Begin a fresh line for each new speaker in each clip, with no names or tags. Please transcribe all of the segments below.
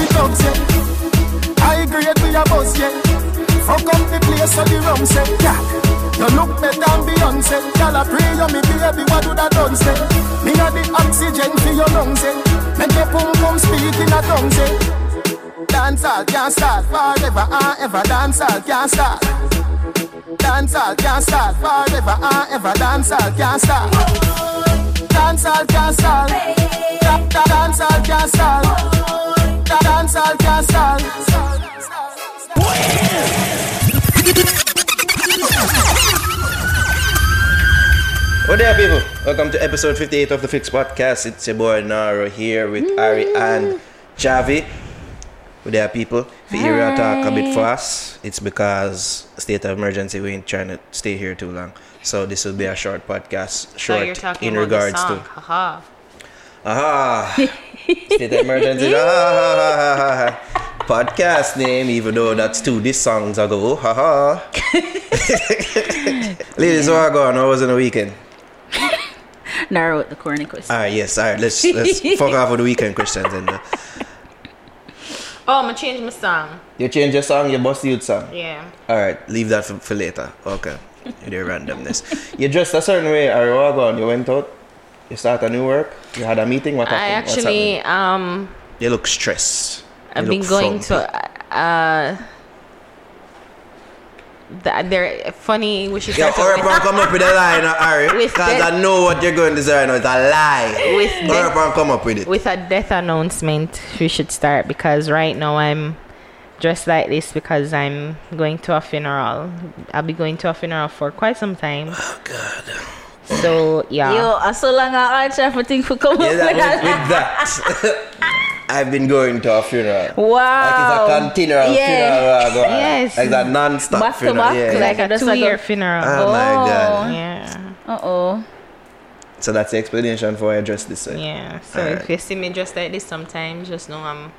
fi thugs, yeah. High grade we a buzz, yeah. Fuck up the place so the rum say, yeah. You look better than Beyonce. Girl, I pray you me baby, what do that done say? Me a the oxygen for your lungs, eh. Make your pum pum speak in a tongue, say. Dancehall can't start forever and ever. Dancehall can't start. Dancehall can't start forever and ever. Dancehall can't start. Dancehall can't start. Da- da- Dancehall can't start. Da- Dancehall can't start.
What there, people? Welcome to episode 58 of the Fix Podcast. It's your boy Naro here with Ari and Javi. What there, people? If you hear talk a bit fast, it's because state of emergency. We ain't trying to stay here too long. So this will be a short podcast,
So
short
you're
in regards to
Haha.
aha state of emergency. Ah, ha, ha, ha, ha, ha. Podcast name, even though that's two this songs ago. Haha. Ladies, what I going? How was in the weekend?
narrow out the corny question.
Alright, yes, alright, let's let's fuck off with the weekend questions and uh,
Oh, I'm gonna change my song.
you change your song, you bust the youth song.
Yeah.
Alright, leave that for, for later. Okay. Your randomness. you dressed a certain way, or what going? You went out, you start a new work, you had a meeting, what
I
happened? What's
actually um
You look stressed.
I've been going
frumpy.
to uh th- they're funny we should
Yeah, hurry up and come up with a lie now, Ari.
With
Because
that-
I know what you're going to say right now. It's a lie.
With
hurry
that-
up and come up with it.
with a death announcement we should start because right now I'm dressed like this because I'm going to a funeral. I'll be going to a funeral for quite some time.
oh, God.
So yeah.
Yo, I so long I try for thing for come
Yeah,
up
that,
with
with,
that.
with that, I've been going to a funeral.
Wow.
Like it's a continual
Yeah.
funeral. Go.
Yes.
Like that non-stop
Back to
funeral.
back,
yeah.
like a
That's
two
like
year
a-
funeral.
Oh, my God.
Yeah.
Uh oh.
So that's the explanation for why I dressed this way.
Yeah. So
Alright.
if you see me dressed like this sometimes, just know I'm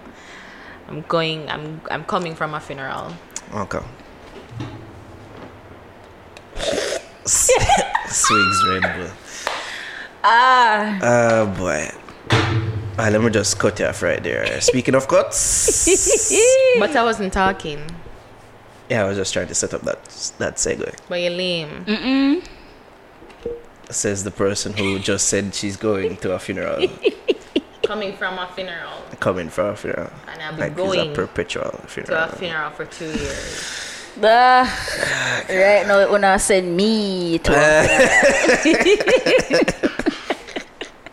I'm going I'm I'm coming from a funeral.
Okay. Swigs Red Bull.
Ah.
Oh boy. Ah, let me just cut you off right there. Speaking of cuts,
But I wasn't talking.
yeah, I was just trying to set up that that segue.
But you're lame.
Mm.
Says the person who just said she's going to a funeral,
coming from a funeral
coming from a funeral.
and I'll be
Like it's
going
a perpetual funeral.
to
funeral.
a funeral for two years.
Ah. right now, it wanna send me to.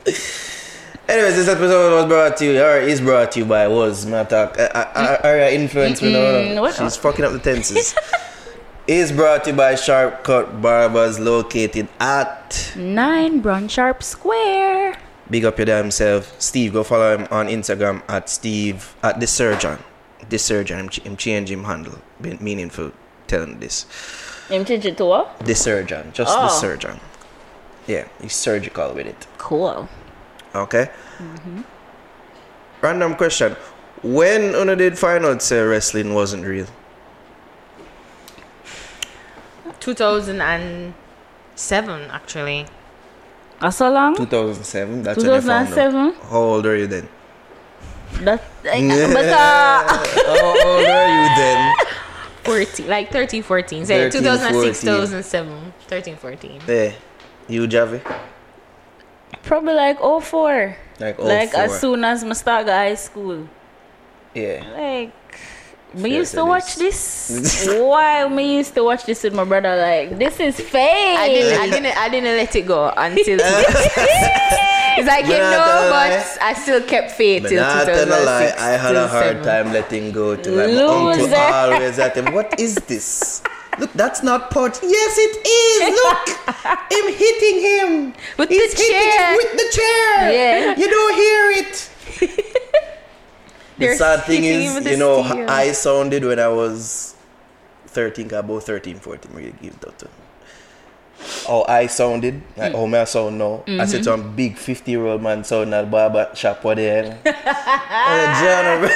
Anyways, this episode was brought to you, or is brought to you by was my talk. Uh, uh, area influence, we know.
Mm-mm, what
She's fucking up the tenses. is brought to you by Sharp Cut Barbers, located at.
Nine Brown Sharp Square.
Big up your damn self, Steve. Go follow him on Instagram at Steve at the surgeon. The surgeon. I'm, ch- I'm changing him handle. Been meaningful telling this.
You change it to what?
The surgeon, just the
Oh.
surgeon. Yeah, he's surgical with it.
Cool.
Okay. Random question: When Una did find out say wrestling wasn't real?
2007 actually.
Ah, so long?
2007. That's when you found out.
2007?
How old are you then?
That, I, but uh,
How old are you then?
14 like 13 14 say
13,
2006
14.
2007 13 14
Yeah, you Javi.
probably like 04.
Like,
Like
04.
as soon as I start high school.
Yeah.
Like, me used
to
to watch this. Why me used to watch this with my brother? Like, this is fake.
I didn't, I didn't, I didn't let it go until it's like you
But
know, but. I still kept faith
But
till
not gonna lie, I had a hard
2007.
time letting go to like my uncle
Loser.
always at him. What is this? Look, that's not pot. Yes, it is. Look, him hitting him
With
He's
the
hitting
chair.
him with the chair.
Yeah.
you don't hear it. the sad thing is, you know,
steel.
I sounded when I was 13, about 13, 14. We give that to. How I sounded, like how me I sound now. I said a mm-hmm. big 50 year old man sounding at barber shop what. Oh, John,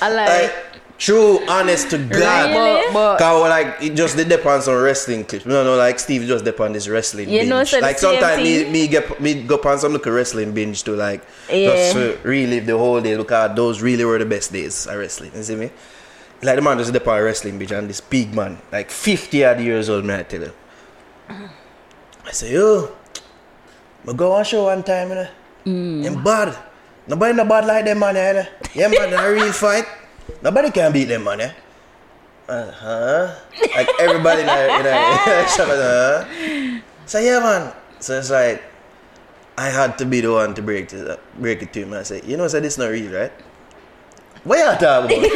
I like,
True, honest to God.
Really?
But, but
like it just they depend on wrestling clips. No, no, like Steve just depends on this wrestling
You
binge.
know, so
like sometimes me, me get me go on some little wrestling binge to like
Yeah.
just to relive the whole day because those really were the best days of wrestling. You see me? Like the man just depend on wrestling binge and this big man, like fifty odd years old, man, I tell you. I say, yo, I go on show one time, you know.
Mm.
Them bad. Nobody no bad like them man, you know. Yeah, man, a real fight. Nobody can beat them man, eh? Uh-huh. Like everybody in a, in shop, uh-huh. So yeah, man. So it's like, I had to be the one to break it, break it to him. I say, you know, so this not real, right? What you talking about?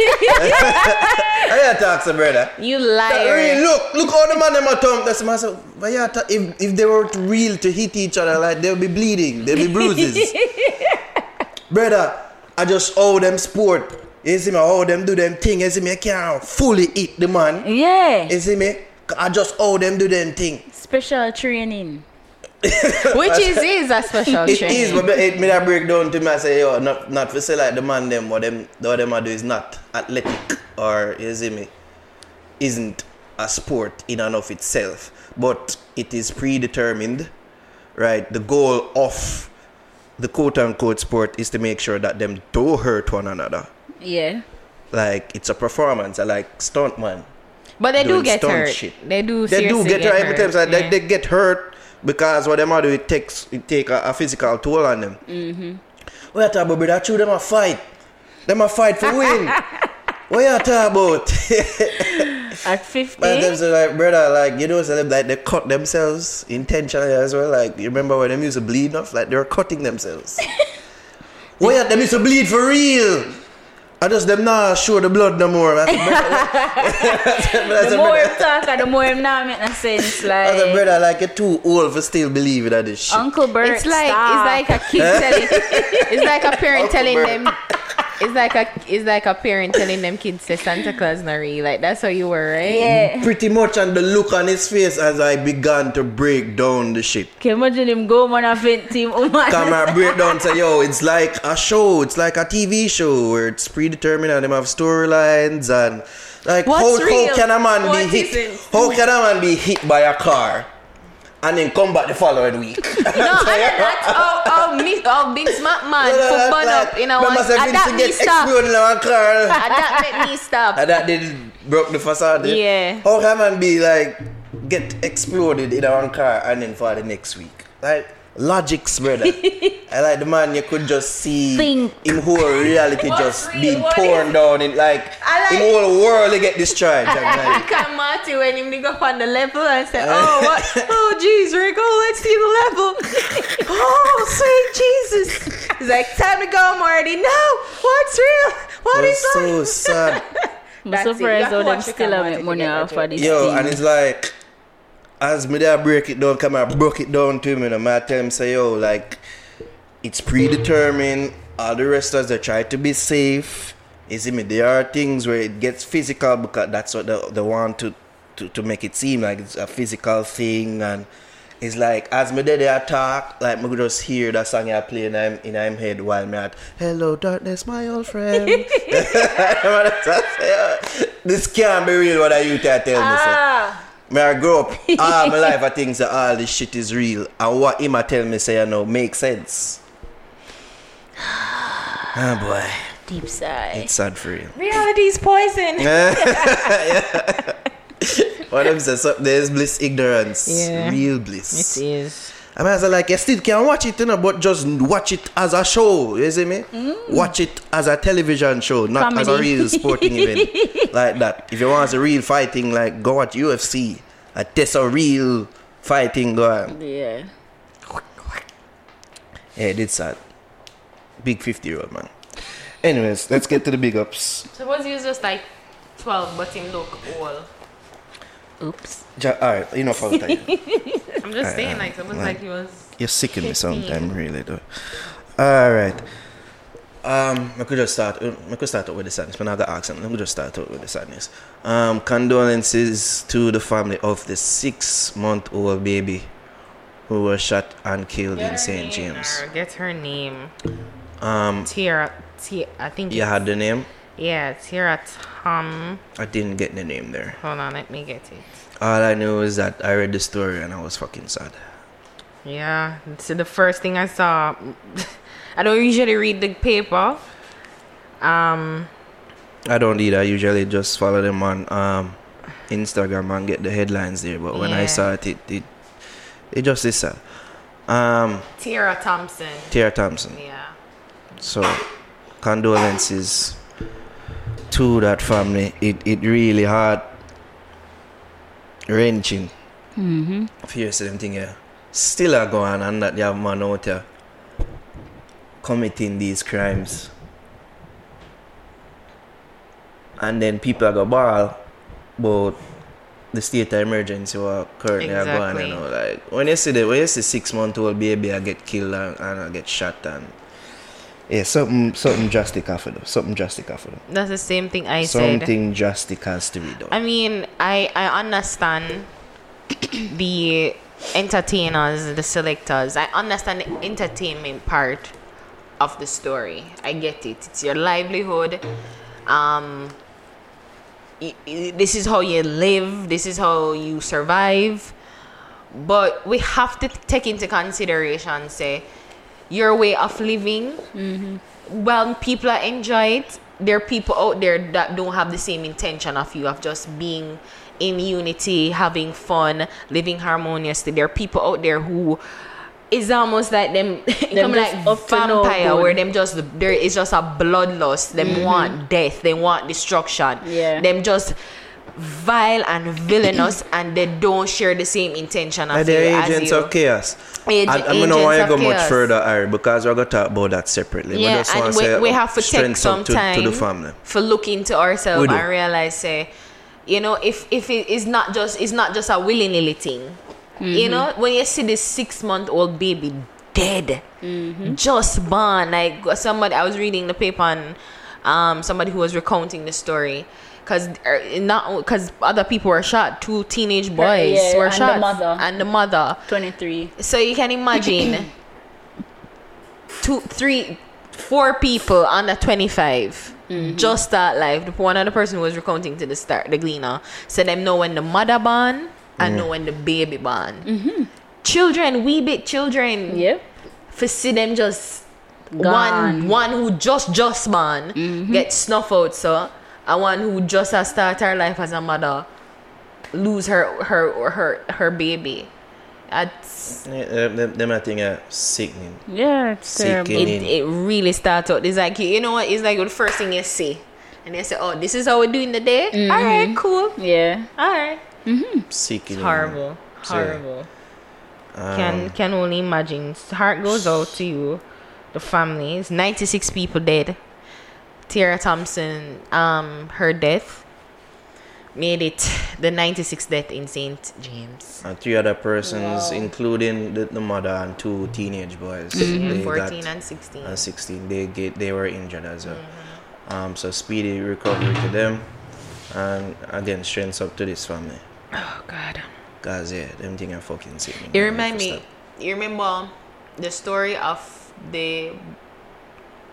What you talk to brother?
you
real,
liar.
look, look how the man them are thump. That's my son. But yeah, ta- if if they were real to hit each other, like they'll be bleeding, they'll be bruises. Brother, I just owe them sport. You see me, I owe them do them thing. You see me, I can't fully eat the man.
Yeah.
You see me, I just owe them do them thing.
Special training.
Which is is a special
It
training.
is, but it me a break down to me. I say, yo, not not for say like the man them what them what them I do is not athletic or you see me, isn't a sport in and of itself, but it is predetermined, right? The goal of the quote unquote sport is to make sure that them don't hurt one another.
Yeah.
Like it's a performance. I like stuntman.
But they do get hurt.
shit.
They do.
They do
seriously
get, hurt every time. So they,
yeah.
they get hurt because what them do it takes it take a, a physical toll on them. Mm-hmm. What you talk about, brother? True, them a fight. Them a fight for win. what you talk about?
At 50.
but them say like, brother, like you know, so them, like they cut themselves intentionally as well. Like you remember when them used to bleed enough? Like they were cutting themselves. what you them used to bleed for real? I just them not show the blood no more. I said, brother,
the more him talk, and the more him not make no sense.
Like said,
Like,
brother, like you're too old for still believing in this shit.
Uncle Bert,
It's like
stop.
it's like a kid telling. It's like a parent
Uncle
telling
Bert.
them. It's like a it's like a parent telling them kids say Santa Claus not real. Like that's how you were, right?
yeah.
Mm, pretty much and the look on his face as I began to break down the shit.
Can you imagine him go man a vent team? Oh man.
Come and break down say, yo, it's like a show, it's like a TV show where it's predetermined and them have storylines and like
What's
how,
real?
how can a man
What
be hit?
isn't?
How can a man be hit by a car and then come back the following week?
No, and that's how how me how Big Smack man for burn up in a one. And that me
get
stop.
exploded in a car.
And that make me stop.
And that did broke the facade.
Yeah.
How can man be like get exploded in one car and then for the next week? Like logics, brother. I like the man you could just see
Think.
him whole reality just
real?
being
What
torn
is-
down in like,
I like-
him whole world to get destroyed. I'm like,
Look at Marty when him dig up on the level and say, uh. "Oh, what? Oh, jeez, Rick, oh, let's see the level. oh, sweet Jesus!" He's like, "Time to go, Marty. No, what's real? What is
that's so
life?"
sad.
I'm
That's it. You
surprised
have
how them still
and
make
watch it
money
together
off
too.
of this
Yo,
thing.
and it's like, as me there break it down, come I broke it down to him, and I tell him, say, yo, like, it's predetermined. All the wrestlers, they try to be safe. Is see me, there are things where it gets physical because that's what they, they want to, to, to make it seem like it's a physical thing. And it's like, as me they talk, like, me could just hear that song I play in I'm in I'm head while me at, hello, darkness, my old friend. this can't be real what I you tell me. say. Me I grow up all my life I think that all this shit is real. And what him tell me say you know make sense. Oh boy.
deep sigh.
It's sad for real.
Reality's poison.
What them say so there's bliss ignorance.
Yeah.
Real bliss.
is.
I mean, I say like you still can watch it, you know, but just watch it as a show. You see me? Mm. Watch it as a television show, not as a real sporting event like that. If you want a real fighting, like go watch UFC. A test a real fighting go on.
Yeah.
Yeah, it did sad. Big 50 year old man. Anyways, let's get to the big ups.
Suppose he was just like 12, but him look old.
Oops.
Ja- Alright, enough out of time.
I'm just saying, like, suppose like he was.
You're sick of me
15.
sometime, really, though. Alright. Um, I could just start. I could start out with the sadness, but I got ask something. Let me just start out with the sadness. Um, condolences to the family of the six-month-old baby who was shot and killed in St. James.
Get her name.
Um,
Tiara. T- I think.
you had the name.
Yeah, it's here at Tom.
I didn't get the name there.
Hold on, let me get it.
All I knew is that I read the story and I was fucking sad.
Yeah, so the first thing I saw. I don't usually read the paper. Um,
I don't either. I usually just follow them on um, Instagram and get the headlines there. But when I saw it, it it, it just is sad. Um,
Tira Thompson.
Tara Thompson.
Yeah.
So condolences to that family. It it really hard wrenching.
Mm-hmm.
If you see them thing here. Still are going and that you have man out here committing these crimes. And then people are going ball about the state of emergency what currently are going,
Exactly.
you know, like when you see the when you see six month old baby I get killed and, and I get shot and yeah, something something drastic do. Something drastic do.
That's the same thing I said.
Something drastic has to be done.
I mean, I I understand the entertainers, the selectors. I understand the entertainment part of the story. I get it. It's your livelihood. Um this is how you live, this is how you survive. But we have to take into consideration say your way of living. Well people are enjoy it. There are people out there that don't have the same intention of you of just being in unity having fun living harmoniously. There are people out there who is almost like them come like
no
vampire
good.
where them just there is just a bloodlust. Them want death. They want destruction.
Yeah.
them just vile and villainous and they don't share the same intention
Are
of
they
you as
agents
you.
of chaos?
Ag-
I, I don't know why
agents
you
of
go much further, Ari, because we're going to talk about that separately. We
Yeah,
just wanna
and
say,
we, we
uh,
have to take some
to,
time
to the family.
for look into ourselves
We
and realize, say, you know, if if it is not just it's not just a willy nilly thing. You know, when you see this six month old baby dead, just born, like somebody I was reading the paper and um somebody who was recounting the story. Cause er, not because other people were shot, two teenage boys
yeah,
were
and the
shot,
mother.
and the mother.
23.
So you can imagine two, three, four people under 25 mm-hmm. just start life. The one other person was recounting to the start, the gleaner, said them know when the mother born and know when the baby born. Mm-hmm. Children, wee bit children,
Yep.
for see them just
Gone.
one one who just just born mm-hmm. get snuff out so and one who just has start her life as a mother lose her her her her baby. That's
Yeah, them, them I think are sickening.
Yeah, it's
Sick,
terrible.
eh?
it, it really starts out. It's like you know what? It's like the first thing you see, and they say, "Oh, this is how we're doing the day." All right, cool.
Yeah.
All right. Mm-hmm.
Sickening.
It's horrible.
So,
Horrible.
Um,
can can only imagine. Heart goes out to you, the families. Ninety six people dead. Tara Thompson, um, her death made it the ninety sixth death in Saint James.
And three other persons,
Wow.
including the, the mother and two teenage boys. They
fourteen
got-
and sixteen.
and 16 they get they were injured as well
Mm-hmm.
um so speedy recovery to them and again strength up to this family
oh God.
guys yeah them thing are fucking sick We
remind me. You remember the story of the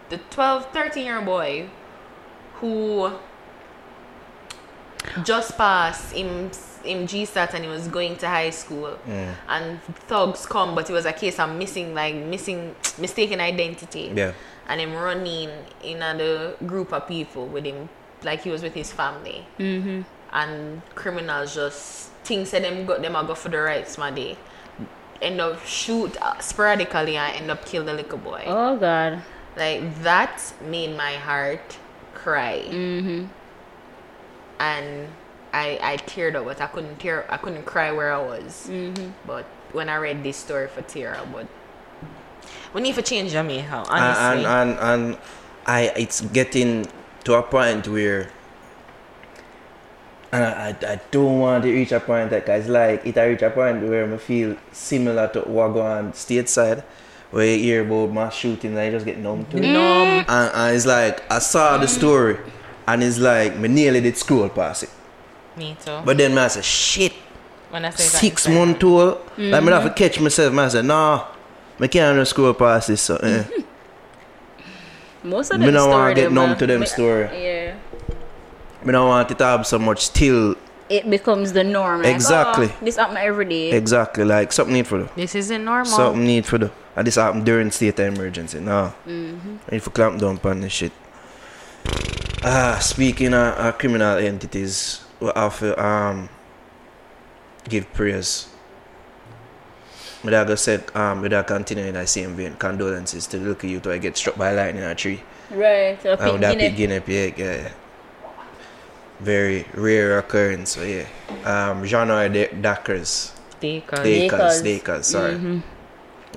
the 12, 13 year old boy who just passed him him GSAT and he was going to high school
Mm.
and thugs come but it was a case of missing like missing mistaken identity
yeah
and him running in a group of people with him like he was with his family
Mm-hmm.
and criminals just think say them got them a go for the rights my day end up shoot uh, sporadically and end up kill the little boy
Oh God.
Like that made my heart cry
Mm-hmm.
and I I teared up but I couldn't tear I couldn't cry where I was
Mm-hmm.
but when I read this story for Tara but we need to change Jamaica
and,
honestly
and and and i it's getting to a point where and I, I, I don't want to reach a point that guys like it I reach a point where I feel similar to what go on stateside where you hear about mass shooting and you just get numb to it.
numb
And, and it's like I saw the story and it's like me nearly did scroll past it.
me too
But then I said, shit
when I say that
six
it's like-
month old. Like me have to catch myself. Man, I say nah, me can't just scroll past this. So, eh.
Most of
Me
them
no
story
want get numb to them
me-
story.
Yeah.
Me don't want it to have so much till
It becomes the norm. Like,
Exactly.
oh, this happen every day.
exactly like something need for do.
This isn't normal.
Something need for do. And this happened during state of emergency. No.
Mm-hmm.
Need for clamp down on this shit. Ah, speaking of, of criminal entities, we have to um give prayers. But I just said um we continue in that same vein. Condolences to the little youth who get struck by lightning in a tree.
Right. So
Oh,
pink
that
Guinea.
big guinea pig, yeah. Very rare occurrence, so yeah. Um, Jean de- Dakers.
Because
Dakers,
Dakers.
Dakers, sorry.
Mhm.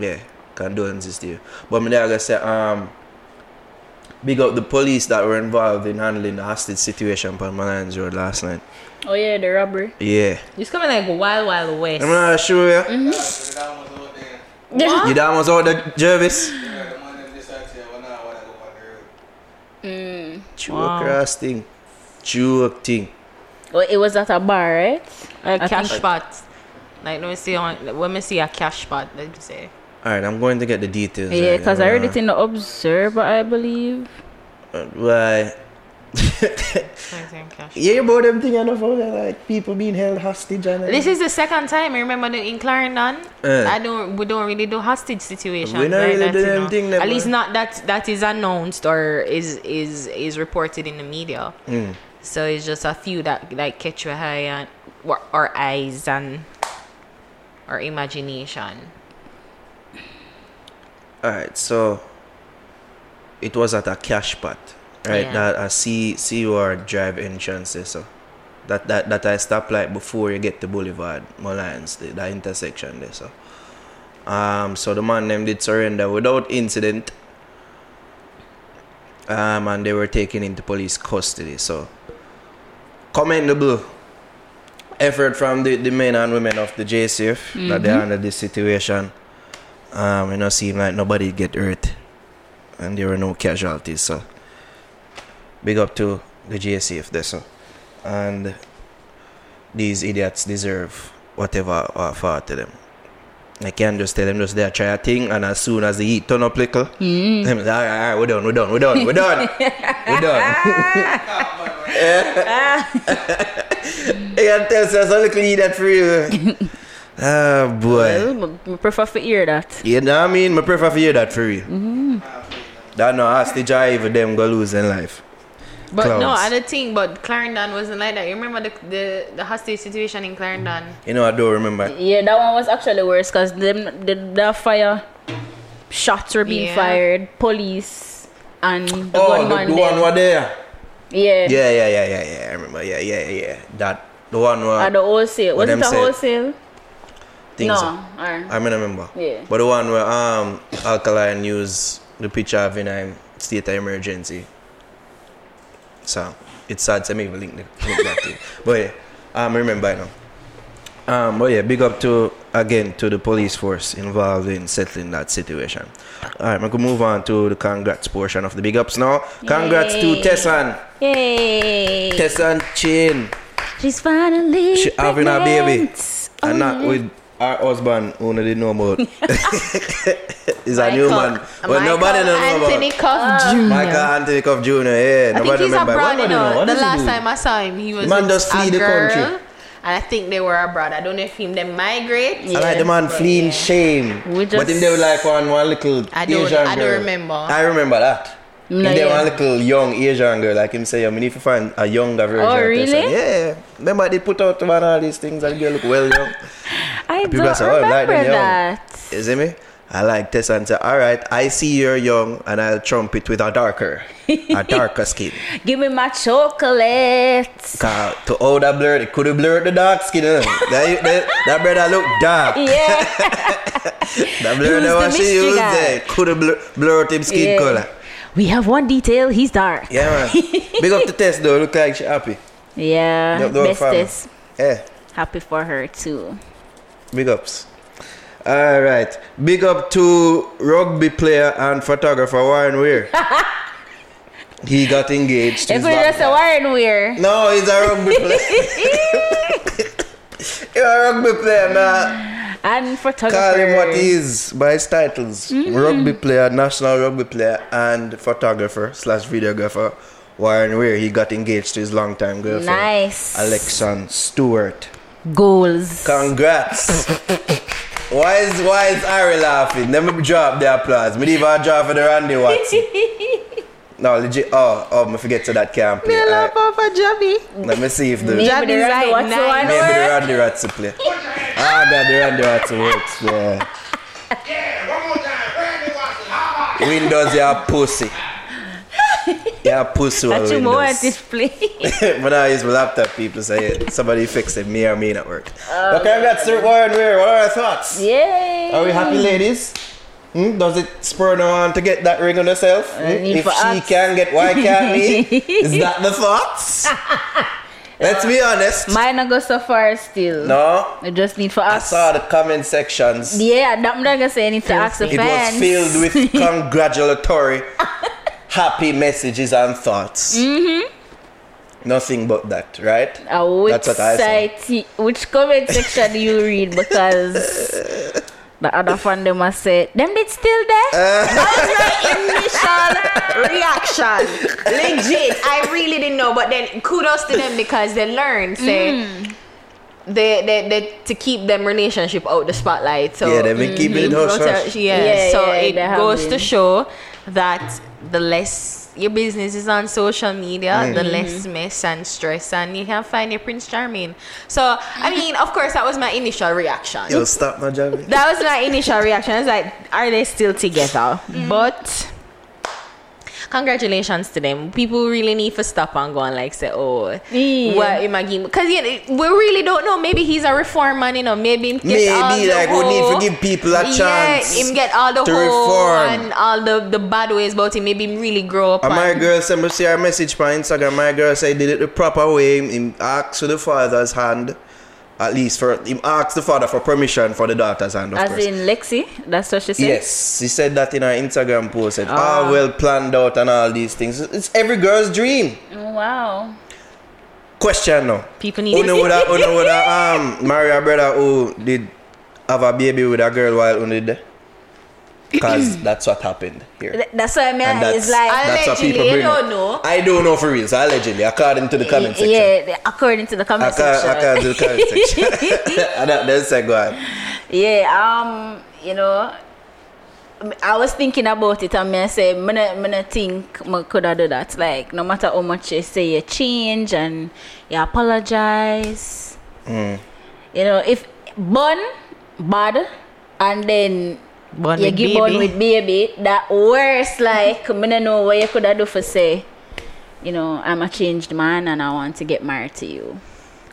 Yeah, condolences to you. But me there, I say, um, big up the police that were involved in handling the hostage situation on Molynes Road last night.
Oh yeah, the robbery.
Yeah.
it's coming like wild, wild west.
I'm not sure, yeah.
Yeah.
You done was out there, Jervis?
Mm.
True
Wow.
cross thing. True thing.
Well, it was at a bar, right?
A
I
cash
think-
spot. Like when we see on when we see a cash spot, let me say.
Alright, I'm going to get the details.
Yeah,
right,
because I read
uh,
it in the Observer, I believe.
uh, Why? Yeah, about them thing enough out there, like people being held hostage and
This is the second time. I remember the, in Clarendon?
Eh.
I don't. We don't really do hostage situations.
We don't really
that,
do them
know.
thing them,
At least not that that is announced or is is is reported in the media.
Mm.
So it's just a few that like catch your eye and or, our eyes and our imagination.
Alright, so it was at a cash pot, right?
Yeah.
That a C C or drive entrance so that that that I stop like before you get to Boulevard Molynes, the, the intersection there. So, um, so the man them did surrender without incident. Um, and they were taken into police custody. So, commendable effort from the, the men and women of the JCF that they handled this situation. Um, it don't seem like nobody get hurt, and there were no casualties. So, big up to the JCF there. So, and these idiots deserve whatever offer to them. I can't just tell them just there try a thing, and as soon as the heat turn up little,
Mm-hmm.
them say, all right, all right, we're done, we're done, we're done, we're done, we're done. You can tell little idiot for you. Ah boy.
Well, I prefer to hear that.
You know what I mean? I prefer to hear that for you. Mm-hmm. That no hostage or even them go lose in life.
But no, other thing. But Clarendon wasn't like that. You remember the the, the hostage situation in Clarendon?
You know I don't remember.
Yeah, that one was actually worse because them the, the fire shots were being
Yeah.
fired, police and the
oh, the,
gunman.
the
them.
one were there.
yeah.
Yeah, yeah, yeah, yeah, yeah. I remember. Yeah, yeah, yeah. That the one where
At the wholesale.
What
Was it
them
a
said?
wholesale?
Things.
no. Or,
I mean, I remember.
Yeah.
But the one where um Alkaline used the picture of in a state of emergency. So it's sad to me even link, the, link that thing. But yeah, um remember now. Um but yeah, big up to again to the police force involved in settling that situation. Alright, we can move on to the congrats portion of the big ups now. Congrats to
Yay.
Tessanne.
Yay!
Tessanne Chin.
She's finally
She having a baby. And not
Oh,
with our husband who didn't know about. He's a new man. But
Michael
nobody know
Anthony
about.
Cuff oh. Jr.
Michael Anthony Cuff Jr. Yeah,
I think
nobody
he's
remember.
abroad, you
Nobody
know.
What
the last time I saw him, he was
man
with
just flee
a
the
girl,
country.
And I think they were abroad. I don't know if him them migrate.
I like the man
but
fleeing
yeah.
shame.
We
but him they were like one, one little
I don't-
Asian
I don't
girl.
remember.
I remember that.
No,
and then
yeah.
one little young Asian girl, like him say, I mean, if you find a younger version
Oh, really?
Yeah. Remember they put out one of these things and girl look well young.
I
People
don't
say, oh, like
remember
them young.
that.
You see me? I like Tessa and say, all right, I see you're young and I'll trump it with a darker, a darker skin.
Give me my chocolate.
To all that blur, it could have blurred the dark skin. eh? that, that, that brother look dark.
Yeah.
That blur
Who's
that
the
what she used there could have blur, blurred him skin
Yeah.
color.
We have one detail. He's dark.
Yeah, man. Big up to test though. Look like she happy.
Yeah.
Don't- don't.
Bestest.
Yeah.
Happy for her too.
Big ups. All right. Big up to rugby player and photographer Warren Weir. he got engaged. to
If
his
we just a. Warren Weir.
No, he's a rugby player. You're a rugby player, man.
And photographer.
Call him what he is by his titles.
Mm-hmm.
Rugby player, national rugby player, and photographer slash videographer. Warren Weir, he got engaged to his longtime girlfriend.
Nice.
Alexon Stewart.
Goals.
Congrats. why is why is Ari laughing? Let me drop the applause. Me leave a drop for the Randy Watson. no, legit. Oh, oh, me forget to that camp.
Me laugh off a Javi.
Let me see if the
Maybe
Johnny's
the Randy
like
Watson
maybe the
work.
Randy Watson play. Ah, God, the Randy Watson works. Yeah.
Yeah, one more time. Randy Watson. How about
Windows, you're pussy. You're pussy on
That you more at
Windows.
this place.
when I use my laptop, people say somebody fixed it. Me or me not work. but congrats to Warren Weir. What are our thoughts?
Yay.
Are we happy, ladies? Hmm? Does it spur no one to get that ring on herself? Hmm? If she can get, why can't me? Is that the thoughts? Let's be honest.
Mine not go so far still.
no,
We just need for us.
I saw the comment sections.
Yeah, I'm not gonna say anything to ask the
It was filled with congratulatory, happy messages and thoughts. Mm-hmm. Nothing but that, right?
Uh, which
That's what I saw.
which comment section do you read? Because the other fan them must say, them did still there? Uh.
That was my initial reaction. Legit. I really didn't know, but then kudos to them because they learned. Say, they, they, they to keep them relationship out the spotlight. So
Yeah, they've been keeping it hush
Protect-
hush.
Yeah,
Yeah,
so
yeah,
it
they have
goes to show that the less your business is on social media,
Mm.
the less mess and stress, and you can find your Prince Charming. So, I mean, of course, that was my initial reaction.
Yo, stop my job.
That was my initial reaction. I was like, are they still together? But congratulations to them. People really need to stop and go and like say, oh,
Yeah.
what am I giving? Because you know, we really don't know. Maybe he's a reform man, you know. Maybe him get all
Maybe
the
like we need to give people a
Yeah,
chance
him get all the
to reform.
and all the, the bad ways about him. Maybe him really grow up.
And my
and-
girl sent me see her message on Instagram. My girl said did it the proper way. Him asked for the father's hand. At least for him asked the father for permission for the daughter's hand, of
As
course.
in Lexi? That's what she said?
Yes, she said that in her Instagram post. Said,
Ah.
"Ah, well planned out and all these things. It's every girl's dream."
Oh, wow.
Question now.
People need
Uno woulda, uno woulda um marry a brother who did have a baby with a girl while uno did there? Because that's what happened here.
That's what I mean.
And that's,
It's like,
that's what
Allegedly,
people
you
bring
don't
up.
know.
I don't know for real. So allegedly, according to the comment section.
yeah, according to the comment
According,
section.
according to the comment section. and that, then say go on.
Yeah, um, you know, I was thinking about it and me I say, me not, me not think me could have do that. Like, no matter how much you say you change and you apologize,
Mm.
you know, if bun bad and then
Bun
you
with
give bun
baby.
with baby, that worse. Like, me not know what you could do for say, you know, I'm a changed man and I want to get married to you.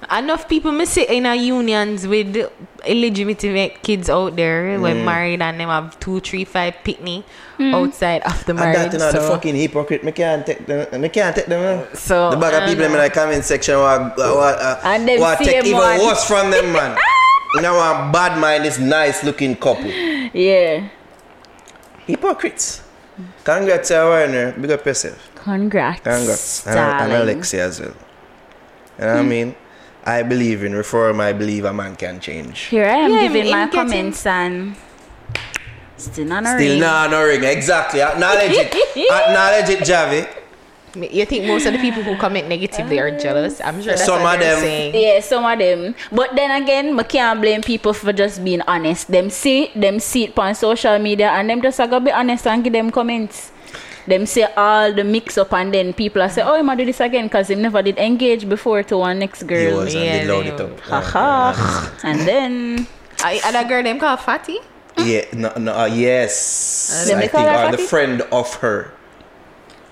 Enough people me sit in a unions with illegitimate kids out there when married and them have two, three, five picnic outside of the
And
marriage.
that, you know, the fucking hypocrite. Me can't take them. Me can't take them. uh.
So,
the bag of
I
people in
know.
the comment section who are, who are, uh,
And them
who take even worse from them, man. you know, a bad mind is nice looking couple.
Yeah.
Hypocrites. Congrats, Warner. Big up yourself.
Congrats.
Congrats. And, and. Alexia as well. You know what I hmm. mean? I believe in reform. I believe a man can change.
Here I am
Yeah,
giving
him
my
getting-
comments and still not a
Still
ring.
nah, no ring. Exactly. Acknowledge it. Acknowledge it, Javi.
You think most of the people who comment negatively are jealous? I'm sure that's
Some
what
of
they're
them-
saying.
Yeah, some of them. But then again, I can't blame people for just being honest. Them see them see it on social media and them just gotta be honest and give them comments. Them say all the mix up and then people are say, Oh, I'm gonna do this again because he never did engage before to one next girl.
He
girl.
was and
Yeah,
did load
they
it up.
Ha ha. and then
I, and a girl them called Fatty.
Yeah, no, no, uh, yes.
Them
I think,
call her
or the friend of her.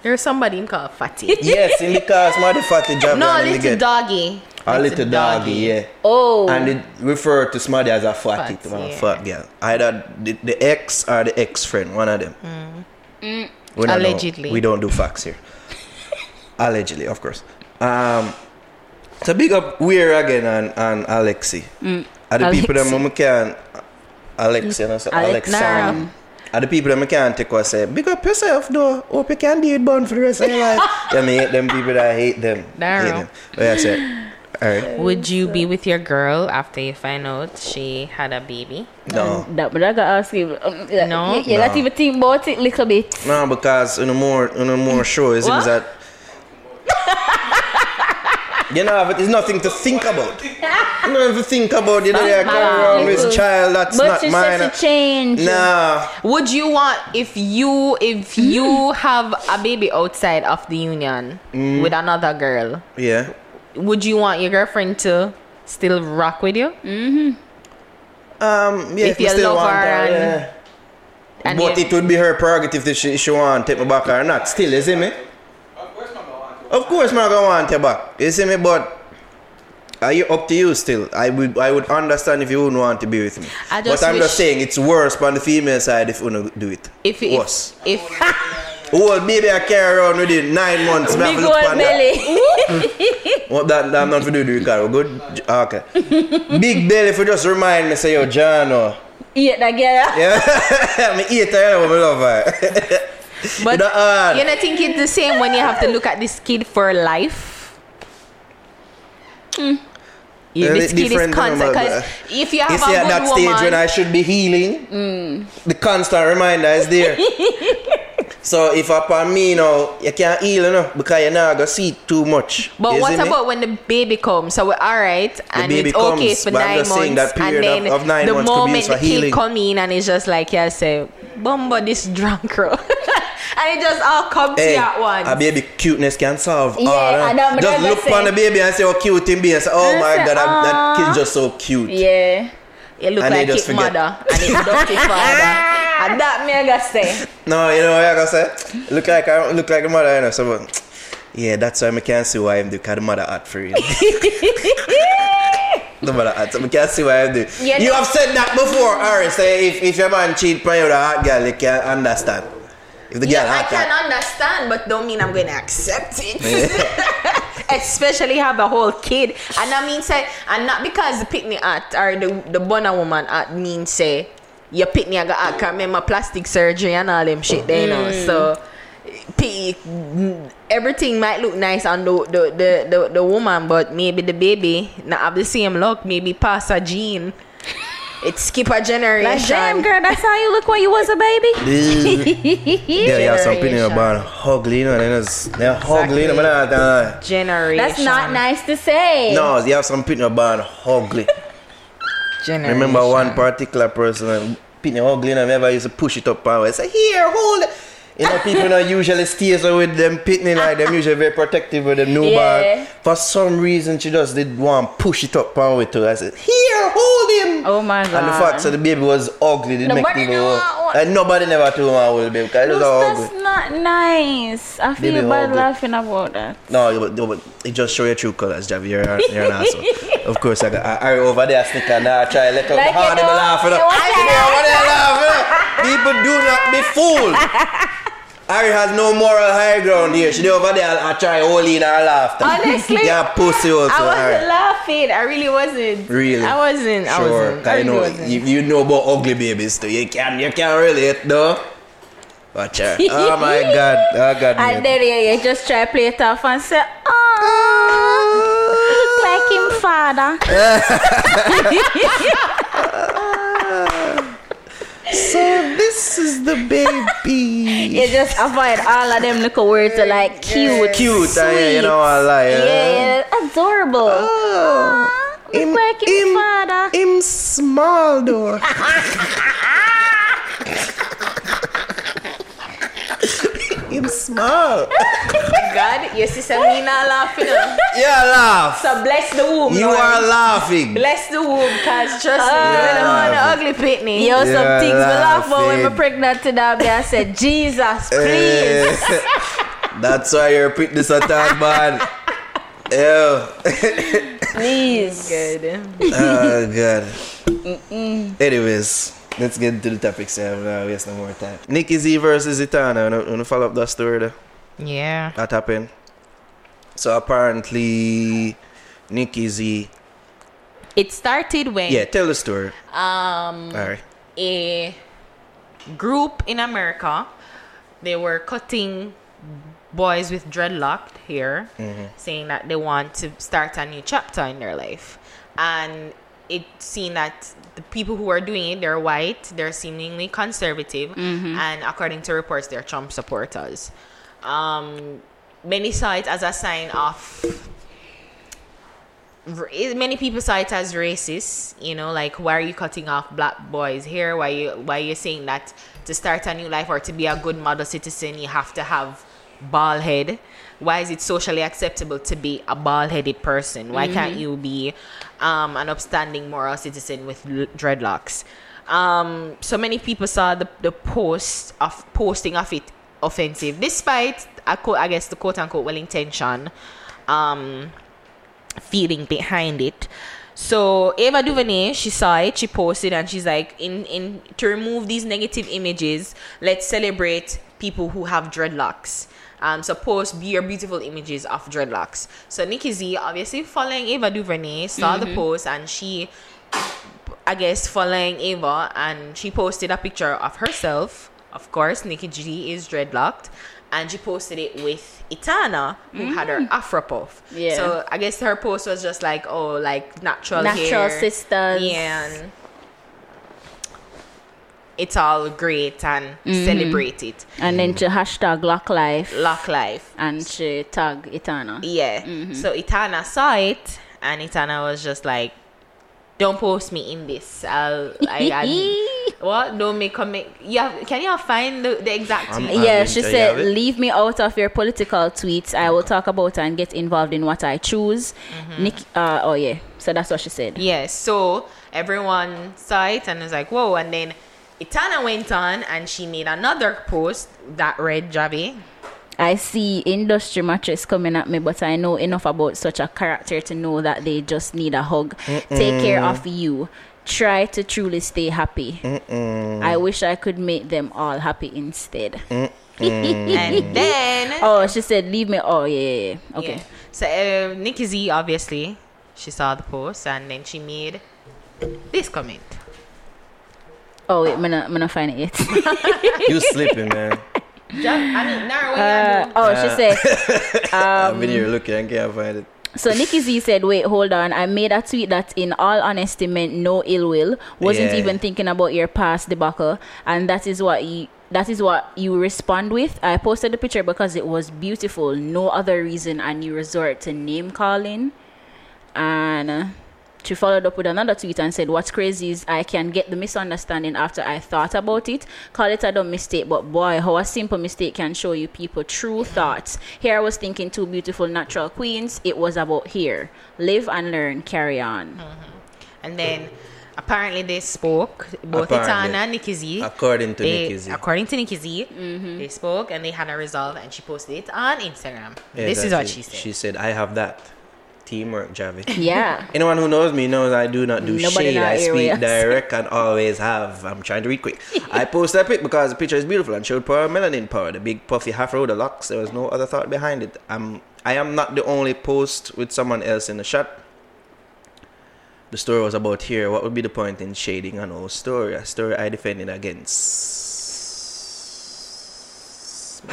There's somebody him called Fatty.
Yes, in the cars, mother fatty job.
no,
in
little doggy.
A little doggy, yeah.
Oh
And it refer to somebody as a fatty,
Fat,
to a
yeah.
fat girl. Either the, the ex or the ex friend, one of them. We don't know.
Allegedly.
We don't do facts here. Allegedly, of course. Um, so big up Weir again and, and Alexi. Are the people that
Alexi.
mama can Alexi and I say
Alex-
Alexa. Are the people that me can't take us say, big up yourself though. Hope you can do it bun for the rest of your life. yeah, me hate them people that hate them.
Naro.
Hate them. But yeah, I say, Alright.
Would you be with your girl after you find out she had a baby?
No.
That, but I gotta ask you. Um, yeah,
No?
You, you
No.
not even think about it little bit.
No, because in a more in a more show, it seems that you know, but there's nothing to think about. You don't have to think about you know, I carry around with child that's
but
not
she
mine.
says to change.
Nah,
Would you want if you if you have a baby outside of the union
Mm.
with another girl?
yeah.
Would you want your girlfriend to still rock with you?
Um, yeah,
If
we
you
still
love
want
her
her,
and-
yeah.
And
but it would be her prerogative if she, she want to take me back or not. Still, you see me? Of course, man, gonna want you back. You see me, but are you up to you still? I would, I would understand if you wouldn't want to be with me.
I just
but I'm just saying it's worse on the female side if you don't do it.
if it
worse.
if
Oh, baby, I carry around with it nine months.
Big old
on that.
belly.
What that, I'm not for do, do Ricardo. Good. Okay. Big belly for just remind me, say, yo, John, oh.
Eat that girl.
Yeah, me eat her, you me love her.
but
You know, uh,
think it's the same when you have to look at this kid for life.
Uh,
Yeah, this kid is
different,
constant. Because if you have
You
a
see, at
good
that
woman,
stage when I should be healing, the constant reminder is there. so if upon me, you know, you can't heal, you know, because you're not going to see too much.
But
You
what
me?
about when the baby comes? So we're all right, and it's okay
comes,
for nine months,
that
and
period of-
then
of nine
the moment the kid come in and it's just like, yeah, say, "Bumba, this drunk girl," and it just all come to
Hey,
you at once.
a baby cuteness can solve
Yeah,
all.
Know,
Just look on the baby and say how cute him be and say, oh
And
my
say,
god, that, that
ah.
kid's just so cute.
Yeah.
it look
and
like it mother and it dirty father, and that me I gotta say.
No, you know what I gotta say? Look like I look like the mother, you know. So, yeah, that's why I can't see why I'm the Cause the mother hot for you. the mother hot, so I can't see why I'm doing.
Yeah,
you
no.
have said that before, Ari. Say if, if your man cheat on you with a hot girl, you can't understand. If the girl
Yeah, I
hot,
can
hot.
understand, but don't mean I'm gonna accept it. Especially have a whole kid, and I mean say, and not because the picnic at or the the bonner woman at mean say your picnic I got can remember plastic surgery and all them shit there, you know. Mm. So p- everything might look nice on the the, the the the woman, but maybe the baby not have the same look. Maybe pass a gene. It skip a generation.
Like, damn, girl, that's how you look when you was a baby.
yeah, you have some opinion
Generation.
about ugly, you know. They're, just, they're ugly, you know. but not, uh,
Generation.
That's not nice to say.
No, you have some opinion about ugly.
Generation.
Remember one particular person, and pitney ugly, and I never used to push it up and I say, here, hold it. You know, people don't usually stay so with them pitney like them usually very protective with them newborn.
Yeah.
For some reason, she just did to push it up and with her. I said, here, hold him.
Oh my god.
And the fact that the baby was ugly did make
Nobody
people.
knew how-
And nobody never told me I will be because it was
That's
ugly.
not nice. I feel
Baby
bad laughing about that.
No, but, but it just show your true colors, Javi. You're, you're an asshole. of course, I got I, I over there sneaker now. I try let out
Like,
the them
know,
laughing. up. I
to-
over there laughing. up. People do not be fooled. Ari has no moral high ground here. She over there. I try hold in her laughter.
Honestly,
yeah, pussy also.
I wasn't
Ari.
laughing. I really wasn't.
Really?
I wasn't. I
Sure,
wasn't. I
I
really
know
wasn't.
you, you know about ugly babies too. You can you can relate though. Watch her. Oh my god. Oh god.
And then yeah, you just try play it off and say, oh, look like him father.
So this is the baby.
You just avoid all of them little words that like cute,
Cute,
sweet.
uh, you know I like.
yeah,
Yeah.
yeah, adorable.
Oh.
Aw, look like him, father.
him small though. him small.
God, your sister me not laughing. huh?
Yeah, laugh.
So bless the womb.
You
Lord.
are laughing.
Bless the womb, cause trust me, we don't want an ugly pitney.
Yo, some
Yeah,
things we laugh about when we're pregnant to that I said, Jesus, please.
Eh, That's why you're pretty this attack, man. Ew.
please.
Good.
oh god. Anyways, let's get into the topics. So I'm not wasting no more time. Nikki Z versus Etana. Wanna, wanna follow up that story there?
Yeah.
That happened. So apparently, Nikki Z.
It started when
Yeah, tell the story.
um
Alright.
a group in America they were cutting boys with dreadlocked hair
Mm-hmm.
saying that they want to start a new chapter in their life. And it seen that the people who are doing it, they're white, they're seemingly conservative, mm-hmm. and according to reports, they're Trump supporters. Um, many saw it as a sign of eh, many people saw it as racist you know like why are you cutting off black boys here? Why you why you saying that to start a new life or to be a good model citizen you have to have bald head? Why is it socially acceptable to be a bald-headed person? Why can't mm-hmm. you be um, an upstanding moral citizen with dreadlocks um, so many people saw the, the post of posting of it offensive despite I, quote, I guess the quote-unquote well intention um, feeling behind it. So Ava DuVernay, she saw it, she posted, and she's like, in in to remove these negative images, let's celebrate people who have dreadlocks. Um, so post your beautiful images of dreadlocks. So Nikki Z, obviously following Ava DuVernay, saw the post, and she, I guess, following Ava, and she posted a picture of herself. Of course, Nikki Z is dreadlocked, and she posted it with Etana, who had her afro puff.
Yeah.
So I guess her post was just like, oh, like natural
Natural
hair.
sisters.
Yeah. And it's all great and mm-hmm. celebrate it.
And then to hashtag lock life
Lock life.
and she tag Etana.
Yeah. Mm-hmm. So Etana saw it and Etana was just like, don't post me in this. I'll, I, I, what? Don't make comment. Yeah, can you find the, the exact
I'm-
tweet?
I'm
yeah, she said, "Leave me out of your political tweets. I will talk about and get involved in what I choose." Mm-hmm. Nick, uh, oh yeah, so that's what she said.
Yeah. So everyone saw it and was like, whoa. And then Etana went on and she made another post that read, Javi.
I see industry mattress coming at me, but I know enough about such a character to know that they just need a hug. Take care of you. Try to truly stay happy. I wish I could make them all happy instead.
and then
Oh, she said, "Leave me." Oh yeah, yeah, yeah. okay.
Yeah. So uh, Nikki Z obviously she saw the post and then she made this comment.
Oh wait, I'm not, I'm not find it yet.
You sleeping, man.
Ja- I mean, Naro, what
Uh,
you
oh, she said.
I've been here looking and can't find it.
So Nikki Z said, "Wait, hold on. I made a tweet that, in all honesty, meant no ill will. Wasn't
Yeah.
even thinking about your past debacle, and that is what you." That is what you respond with. I posted the picture because it was beautiful. No other reason, and you resort to name calling. And uh, she followed up with another tweet and said, What's crazy is I can get the misunderstanding after I thought about it. Call it a dumb mistake, but boy, how a simple mistake can show you people true thoughts. Here I was thinking two beautiful natural queens. It was about here. Live and learn, carry on. Mm-hmm.
And then apparently they spoke both
Apparently.
Etana and Nikki Z.
According to
they,
Nikki Z.
According to Nikki Z, mm-hmm. they spoke and they had a resolve and she posted it on Instagram.
Yeah,
this is what
it.
she said.
She said, I have that. Teamwork, Javi.
Yeah.
Anyone who knows me knows I do not do
Nobody
shade. I speak direct and always have. I'm trying to read quick. I posted a pic because the picture is beautiful and showed power melanin power. The big puffy afro, the locks. There was no other thought behind it. I'm, I am not the only post with someone else in the shot. The story was about here. What would be the point in shading an old story? A story I defended against.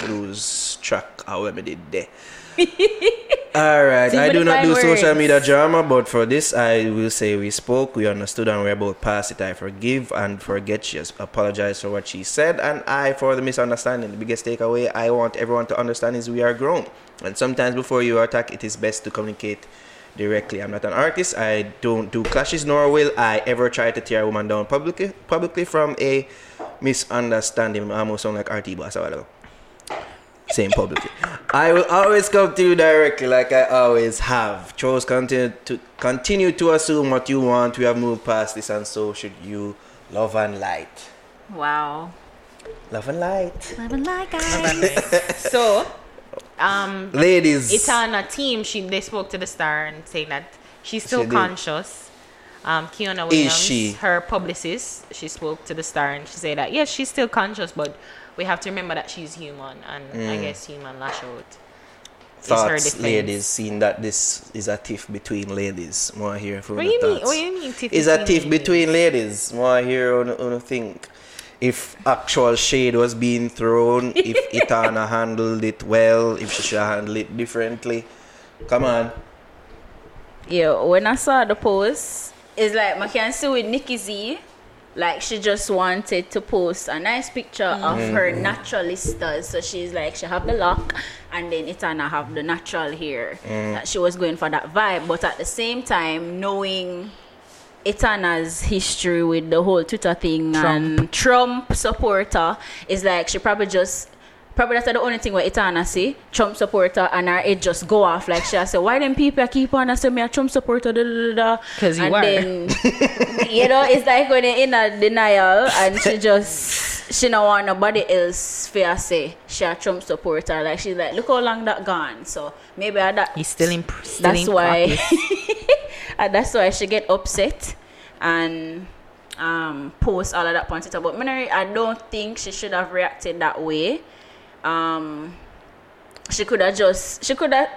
Lose track how I did there. Alright, I do not do social media drama, but for this, I will say we spoke, we understood, and we're about past it. I forgive and forget. She has apologized for what she said, and I for the misunderstanding. The biggest takeaway I want everyone to understand is we are grown, and sometimes before you attack, it is best to communicate directly. I'm not an artist. I don't do clashes, nor will I ever try to tear a woman down publicly. Publicly from a misunderstanding. I almost sound like RT boss a while ago saying publicly. I will always come to you directly, like I always have. Chose continue to continue to assume what you want. We have moved past this, and so should you. Love and light.
Wow.
Love and light. Love and light, guys.
so, um,
Ladies.
Etana team, she they spoke to the star and saying that she's still
She did.
conscious. Um, Kiana Williams,
she?
her publicist, she spoke to the star and she said that yes, she's still conscious, but we have to remember that she's human, and I guess human lash out. is her
Mm. thoughts,
defense.
ladies, seeing that this is a tiff between ladies. More here for
What
the
do you mean?
thoughts.
What do you mean? tiff
Is a
between
tiff
ladies?
between ladies. More here on on think. if actual shade was being thrown, if Etana handled it well, if she should handle it differently. Come on.
Yeah, when I saw the post, it's like I can see with Nikki Z, like she just wanted to post a nice picture of mm. her mm. naturalistas. So she's like she have the lock and then Etana have the natural hair. Mm. That she was going for that vibe, but at the same time knowing Etana's history with the whole Twitter thing and Trump supporter is like she probably just probably that's the only thing where Etana say Trump supporter and her it just go off like she said why them people keep on say me a Trump supporter da, da, da, da.
'Cause you
and
are.
then you know it's like when you're in a denial and she just she don't want nobody else fair say she a Trump supporter like she's like look how long that gone so maybe I that
He's still in. Still
that's
in
why and that's why she get upset and um post all of that on Twitter. But Minari, I don't think she should have reacted that way. Um she could have just she could have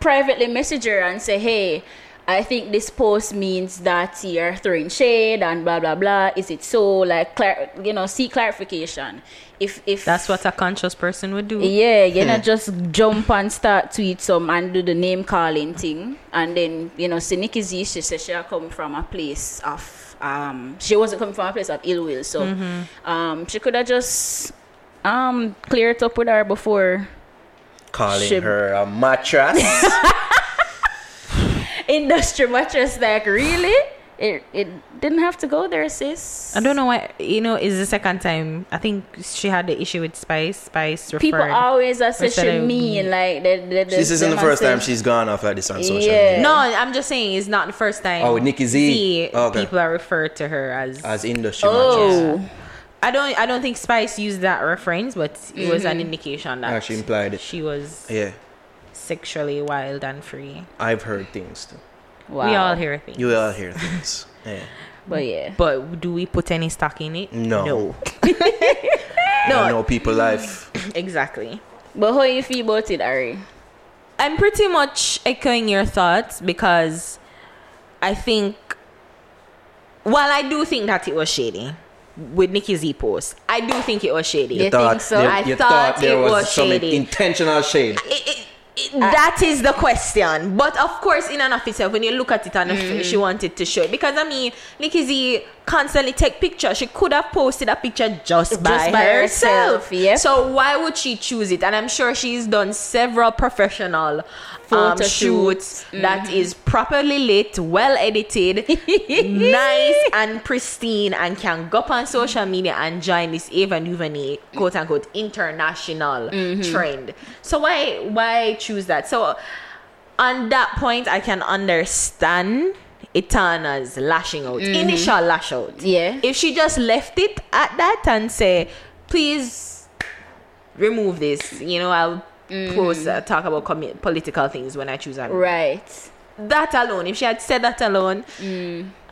privately message her and say, Hey, I think this post means that you're throwing shade and blah blah blah. Is it so? Like, clar- you know, seek clarification. If if
That's what a conscious person would do.
yeah, you know, just jump and start tweet some and do the name calling thing. And then, you know, see Nikki Z, she said she had come from a place of, um, she wasn't coming from a place of ill will. So um, she could have just um, cleared it up with her before
Calling
She-
her a mattress.
industry mattress. Like, really? It, it didn't have to go there, sis.
I don't know why. You know, is the second time. I think she had the issue with Spice. Spice referred.
People always are such
Instead
a
of-
Like, they, they, they,
this isn't the first time she's gone off like this on social
Yeah.
media.
No, I'm just saying it's not the first time.
Oh, with Nikki Z? Okay.
People are referred to her as.
As industry mattress.
I don't. I don't think Spice used that reference, but it was an mm-hmm. indication that
she implied it.
she was
Yeah,
sexually wild and free.
I've heard things too.
Wow.
We all hear things.
You all hear things. Yeah.
But yeah.
But do we put any stock in it?
No.
No.
I know people life.
Exactly.
But how you feel about it, Ari?
I'm pretty much echoing your thoughts because I think, while I do think that it was shady with Nikki Z post, I do think it was shady.
You think so?
There,
I thought
thought there
it
was,
was
some
shady.
intentional shade.
It- it- it- that is the question. But of course, in and of itself, when you look at it and if mm-hmm. she wanted to show it, because I mean, Nikki Z constantly take pictures. She could have posted a picture just, by,
by
herself.
herself, yep.
So why would she choose it? And I'm sure she's done several professional um,
Photo
shoots
shoots.
that mm-hmm. is properly lit, well edited, nice and pristine, and can go up on social media and join this Ava DuVernay quote unquote international mm-hmm. trend. So why why choose that? So on that point, I can understand Etana's lashing out, mm-hmm. initial lash out.
Yeah.
If she just left it at that and say, please remove this, you know, I'll post uh, talk about commi- political things when I choose a
Right.
that alone, if she had said that alone,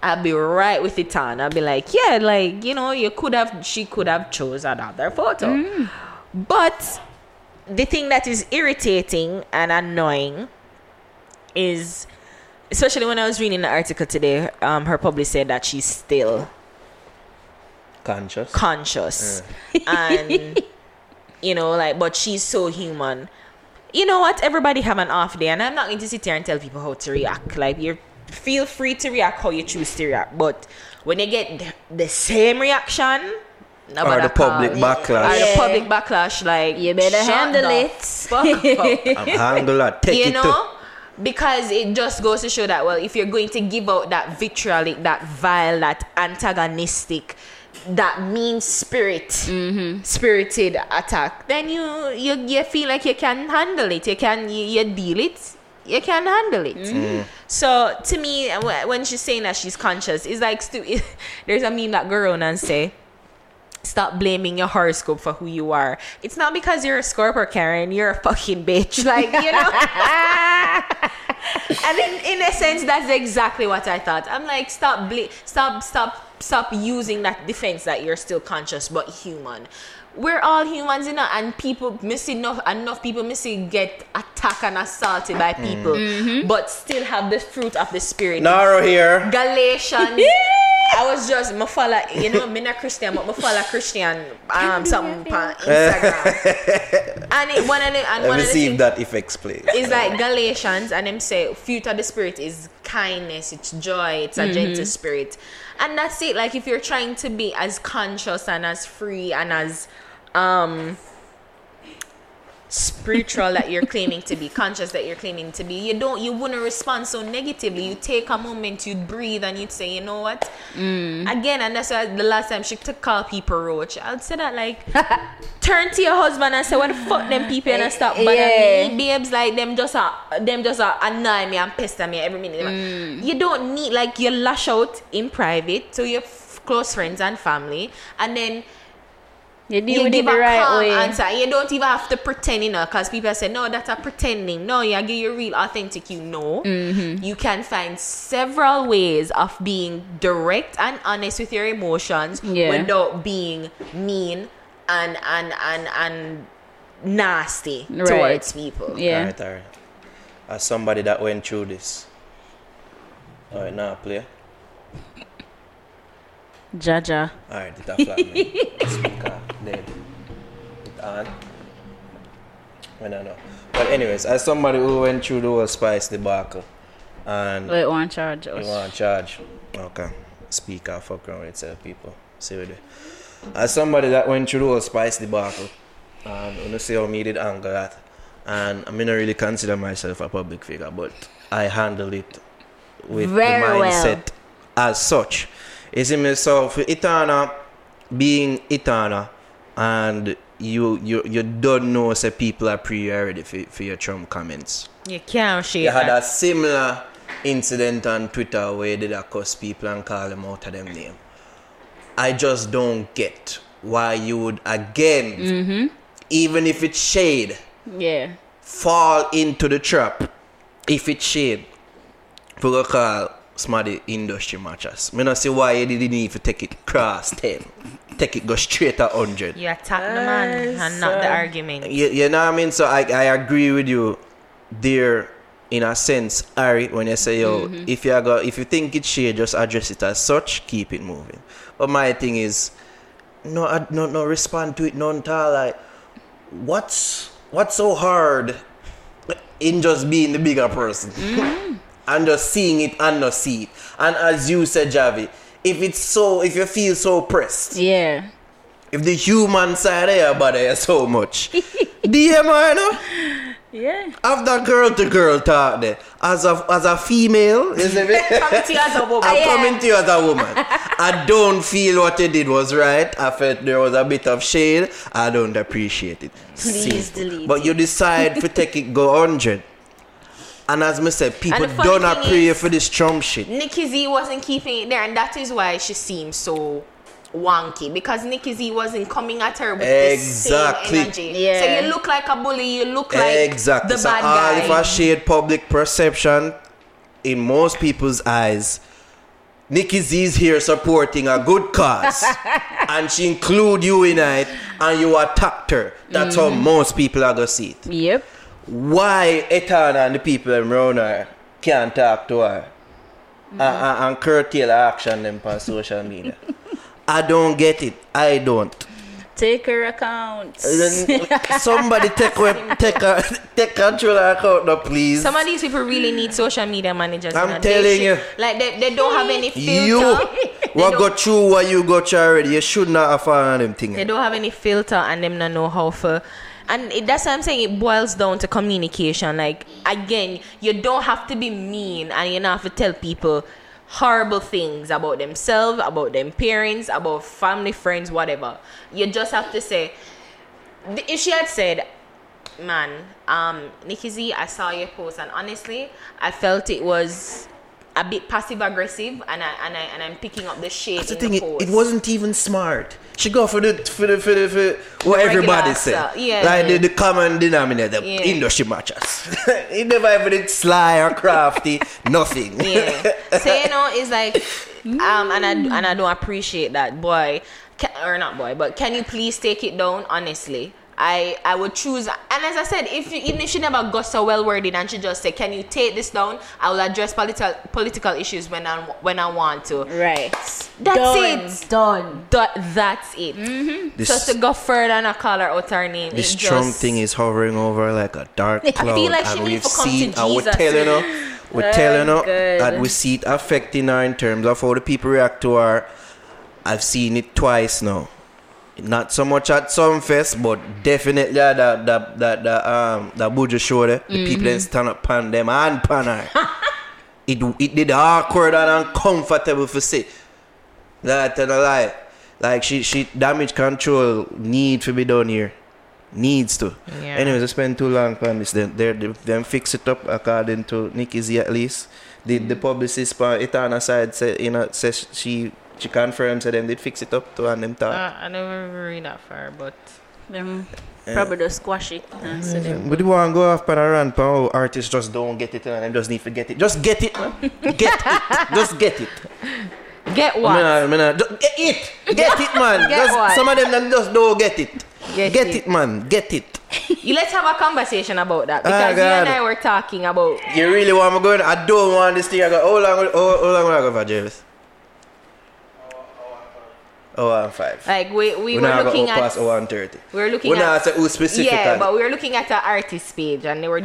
I'd be right with it on. I'd be like, yeah, like, you know, you could have, she could have chose another photo. But the thing that is irritating and annoying is, especially when I was reading the article today, um, her publisher said that she's still
Conscious.
conscious and you know like but she's so human you know what everybody have an off day and i'm not going to sit here and tell people how to react like you feel free to react how you choose to react but when you get the same reaction
or
nobody
the public
call.
backlash.
or the
Yeah.
public backlash like
You better
shut
handle
the
it.
fuck up
I'm handle that. Take
you
it
know
to.
because it just goes to show that well if you're going to give out that vitriolic that vile that antagonistic that mean spirit spirited attack then you, you you feel like you can handle it you can you, you deal it you can handle it mm. so to me when she's saying that she's conscious it's like stu- there's a meme that go around and say stop blaming your horoscope for who you are. It's not because you're a Scorpio, Karen. You're a fucking bitch. Like, you know? and in, in a sense, that's exactly what I thought. I'm like, stop, bla- stop, stop, stop using that defense that you're still conscious but human. We're all humans, you know, and people missing enough, enough people missing get attacked and assaulted by people, but still have the fruit of the spirit.
Naro here.
Galatians I was just me follow you know me not Christian but me follow Christian um something on Instagram. and it, one of the and
Let
one
me
of the
see if
things
that effects play.
is like Galatians and them say fruit of the spirit is kindness, it's joy, it's a gentle spirit. And that's it. Like if you're trying to be as conscious and as free and as um spiritual that you're claiming to be, conscious that you're claiming to be, you don't you wouldn't respond so negatively. You take a moment, you'd breathe and you'd say, you know what? Again, and that's why the last time she took call people roach. I'd say that like turn to your husband and say, What the fuck them people and I stop bothering
Yeah.
me? Babes like them just uh, them just uh, annoy me and pester me every minute. You don't need like you lash out in private to your f- close friends and family and then
You deal
you
with it
give
the
a
right
calm
way.
answer. You don't even have to pretend, you know, because people say, no, that's a pretending. No, you give you real authentic, you know.
Mm-hmm.
You can find several ways of being direct and honest with your emotions
Yeah.
without being mean and and and and nasty
Right.
towards people.
Yeah.
Alright, alright. As somebody that went through this. Alright, now play.
Jaja.
Alright, it a flat me. Speaker dead. It on. I don't know. But anyways, as somebody who went through the whole spice debacle and
Wait, one charge
want to charge. Okay. Speaker fuck around with itself people. See what they As somebody that went through the whole spice debacle and you know see how me did anger that and I mean I really consider myself a public figure but I handle it with
Very
the
well.
mindset as such. You see me so for Etana being Etana and you you you don't know say people are pre ready for, for your Trump comments.
You can't shake
You had a similar incident on Twitter where you did a people and call them out of them name. I just don't get why you would again,
Mm-hmm.
even if it's shade,
Yeah.
fall into the trap. If it's shade, for go call somebody industry matches. Me not see why you didn't need to take it cross ten. Take it go straight to hundred.
You attack the man and not the argument.
You, you know what I mean? So I, I agree with you there in a sense, Ari, when you say yo, mm-hmm. if you go if you think it's shade, just address it as such, keep it moving. But my thing is no no no respond to it none at all like what's what's so hard in just being the bigger person mm-hmm. And just seeing it and not see it. And as you said, Javi, if it's so if you feel so pressed,
Yeah.
if the human side of your body is so much, DM her, know?
Yeah.
Have that girl to girl talk there. As a as a female, you see me?
Come to you as a woman.
I'm coming to you as a woman. I don't feel what you did was right. I felt there was a bit of shade. I don't appreciate it.
Please
Simple.
delete
But you decide to take it go 100. And as me said, people don't
thing
pray for this Trump shit.
Nikki Z wasn't keeping it there, and that is why she seems so wonky because Nikki Z wasn't coming at her with
Exactly.
the same energy.
Yeah.
So you look like a bully, you look like
exactly.
the
so
bad
all
guy.
if I shade public perception in most people's eyes, Nikki Z is here supporting a good cause, and she include you in it, and you attacked her. That's how mm-hmm. most people are gonna see it.
Yep.
Why Etana and the people around her can't talk to her mm-hmm. and, and, and curtail action them on social media? I don't get it. I don't.
Take her account.
Uh, uh, somebody take her, take a, take control of her account now, please.
Some of these people really need social media managers.
I'm
you. They
telling
should-
you.
like they, they don't have any filter.
You what
don't-
go through what you got through already. You should not have found them
thing.
They
don't have any filter and them not know how for and it, that's why I'm saying it boils down to communication. Like again, you don't have to be mean and you don't have to tell people horrible things about themselves, about their parents, about family, friends, whatever. You just have to say if she had said, Man, um, Nikki Z, I saw your post and honestly I felt it was a bit passive aggressive and I and I and I'm picking up the shade
That's the
in
thing.
the
It, it wasn't even smart. She go for the for the for the for what everybody said.
Yeah,
like
yeah.
The, the common denominator, the
Yeah.
industry matches. it never even did sly or crafty. nothing.
Yeah. so you know, it's like, um, and I and I don't appreciate that, boy, can, or not boy, but can you please take it down? Honestly, I I would choose. And as I said, if you, even if she never got so well worded and she just said, "Can you take this down?" I will address political political issues when I when I want to.
Right.
That's
Done.
it.
Done.
That, that's it. Mm-hmm.
This,
Just to go further and I call her out her name.
this
it
Trump
just-
thing is hovering over like a dark cloud.
I
cloud.
feel like she
and we've
to come to
seen, and we're
Jesus.
telling her, we're
Oh,
telling her
good.
that we see it affecting her in terms of how the people react to her. I've seen it twice now. Not so much at Sumfest, but definitely at the the the, the um the Buju show there. The people
Mm-hmm.
then stand up pan them and pan her. it it did awkward and uncomfortable for see. That and a lie. Like she she damage control need to be done here. Needs to.
Yeah.
Anyways, I spend too long on this. Then they them fix it up according to Nikki Z at least. The the publicist on Etana side said you know says she she confirmed said them did fix it up to and them talk.
Uh, I never read that far, but
Them probably just squash it. and so them-
But you want to go off on a rant on artists just don't get it and them just need to get it. Just get it, man. Get it. Just get it.
get what?
I mean, I mean, I- just get it. Get it, man.
Get
Just-
what?
Some of them, them just don't get it.
Get
Get,
it.
it. man. Get it.
You let's have a conversation about that
Ah,
because you and I were talking about
You really want me going? I don't want this thing. I go, how long, will- how, how long will I go for, James? Oh, I'm five.
like we we
we
were looking at
past 130.
we were looking
We
at
who specific
yeah, but we were looking at the artist page and they were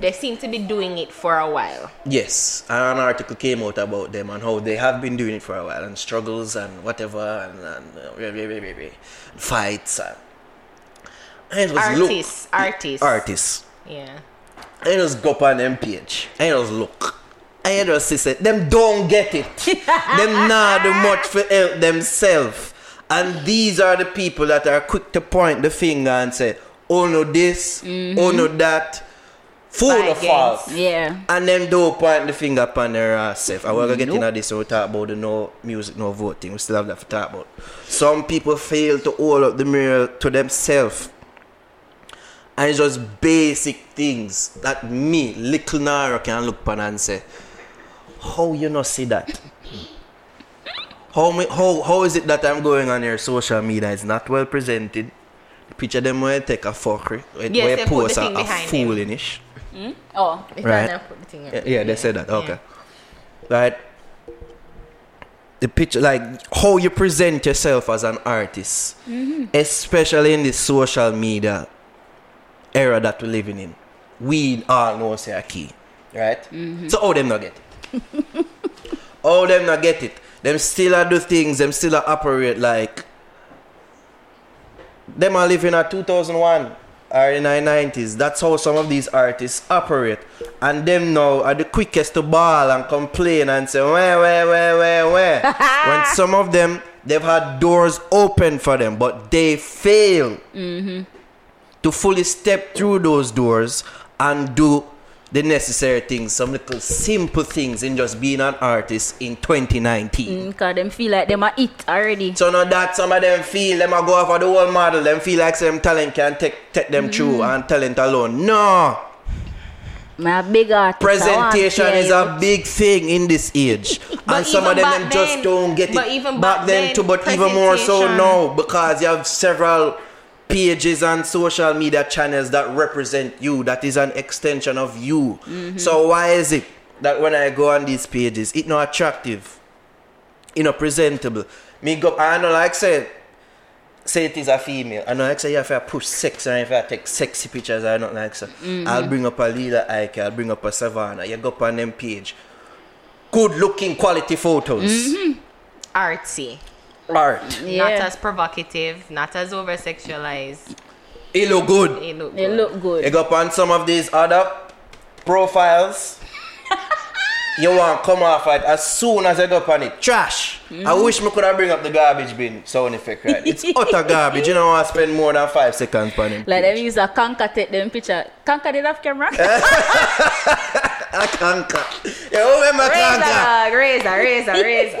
they seem to be doing it for a while.
Yes, an article came out about them and how they have been doing it for a while and struggles and whatever and, and uh, fights and, and it was look-
Artists, artists,
artists.
Yeah.
I just go up on them page. I just look. I just say them don't get it. them not do much for help themselves. And these are the people that are quick to point the finger and say, oh no this, mm-hmm. oh no that. Full of fault.
Yeah.
And them don't point the finger upon their ass self. And we're gonna get into this when we talk about the no music, no voting. We still have that to talk about. Some people fail to hold up the mirror to themselves. And it's just basic things that me, little Naro, can look upon and say, How you not see that? How, me, how, how is it that I'm going on your social media? It's not well presented. The picture them where take a fuckery. Where,
Yes,
where
they put
post a,
thing
a
behind him.
Hmm?
Oh.
If
Right.
I the thing.
Yeah, yeah, they said that. Okay. Right. The picture, like how you present yourself as an artist, mm-hmm. especially in this social media era that we're living in, we all know say a key, right? Mm-hmm. So how them not get it? How oh, them not get it? Them still are do things. Them still are operate like them are living at 2001 or in the 90s. That's how some of these artists operate. And them now are the quickest to ball and complain and say, where, where, where, where, where. when some of them, they've had doors open for them, but they fail mm-hmm. to fully step through those doors and do the necessary things, some little simple things in just being an artist in 2019.
Because mm, them feel like them are it already.
So now that some of them feel them a go off of the whole model, them feel like some talent can take take them mm. through and talent alone. No.
My big artist.
Presentation is a big thing in this age. And some of them,
back
them just don't get it.
but even back
then,
then,
too, but even more so now because you have several pages and social media channels that represent you, that is an extension of you.
Mm-hmm.
So why is it that when I go on these pages, it not attractive? It not presentable. Me go I know like say say it is a female. I know like say if I push sex and if I take sexy pictures I don't like so. I'll bring up a Lila Ike, I'll bring up a Sevana. You go up on them page. Good looking quality photos.
Artsy.
Art.
Not as provocative, not as over sexualized.
It look good.
They look
They
good.
look good.
You go up on some of these other profiles. you want come off it as soon as I go up on it. Trash. I mm-hmm. wish me could have bring up the garbage bin sound effect, right? It's utter garbage. You know I spend more than five seconds on it.
Like them use a conker take them picture. Conker did have camera.
A conker. You remember
Razor,
conker?
dog, razor, razor, razor,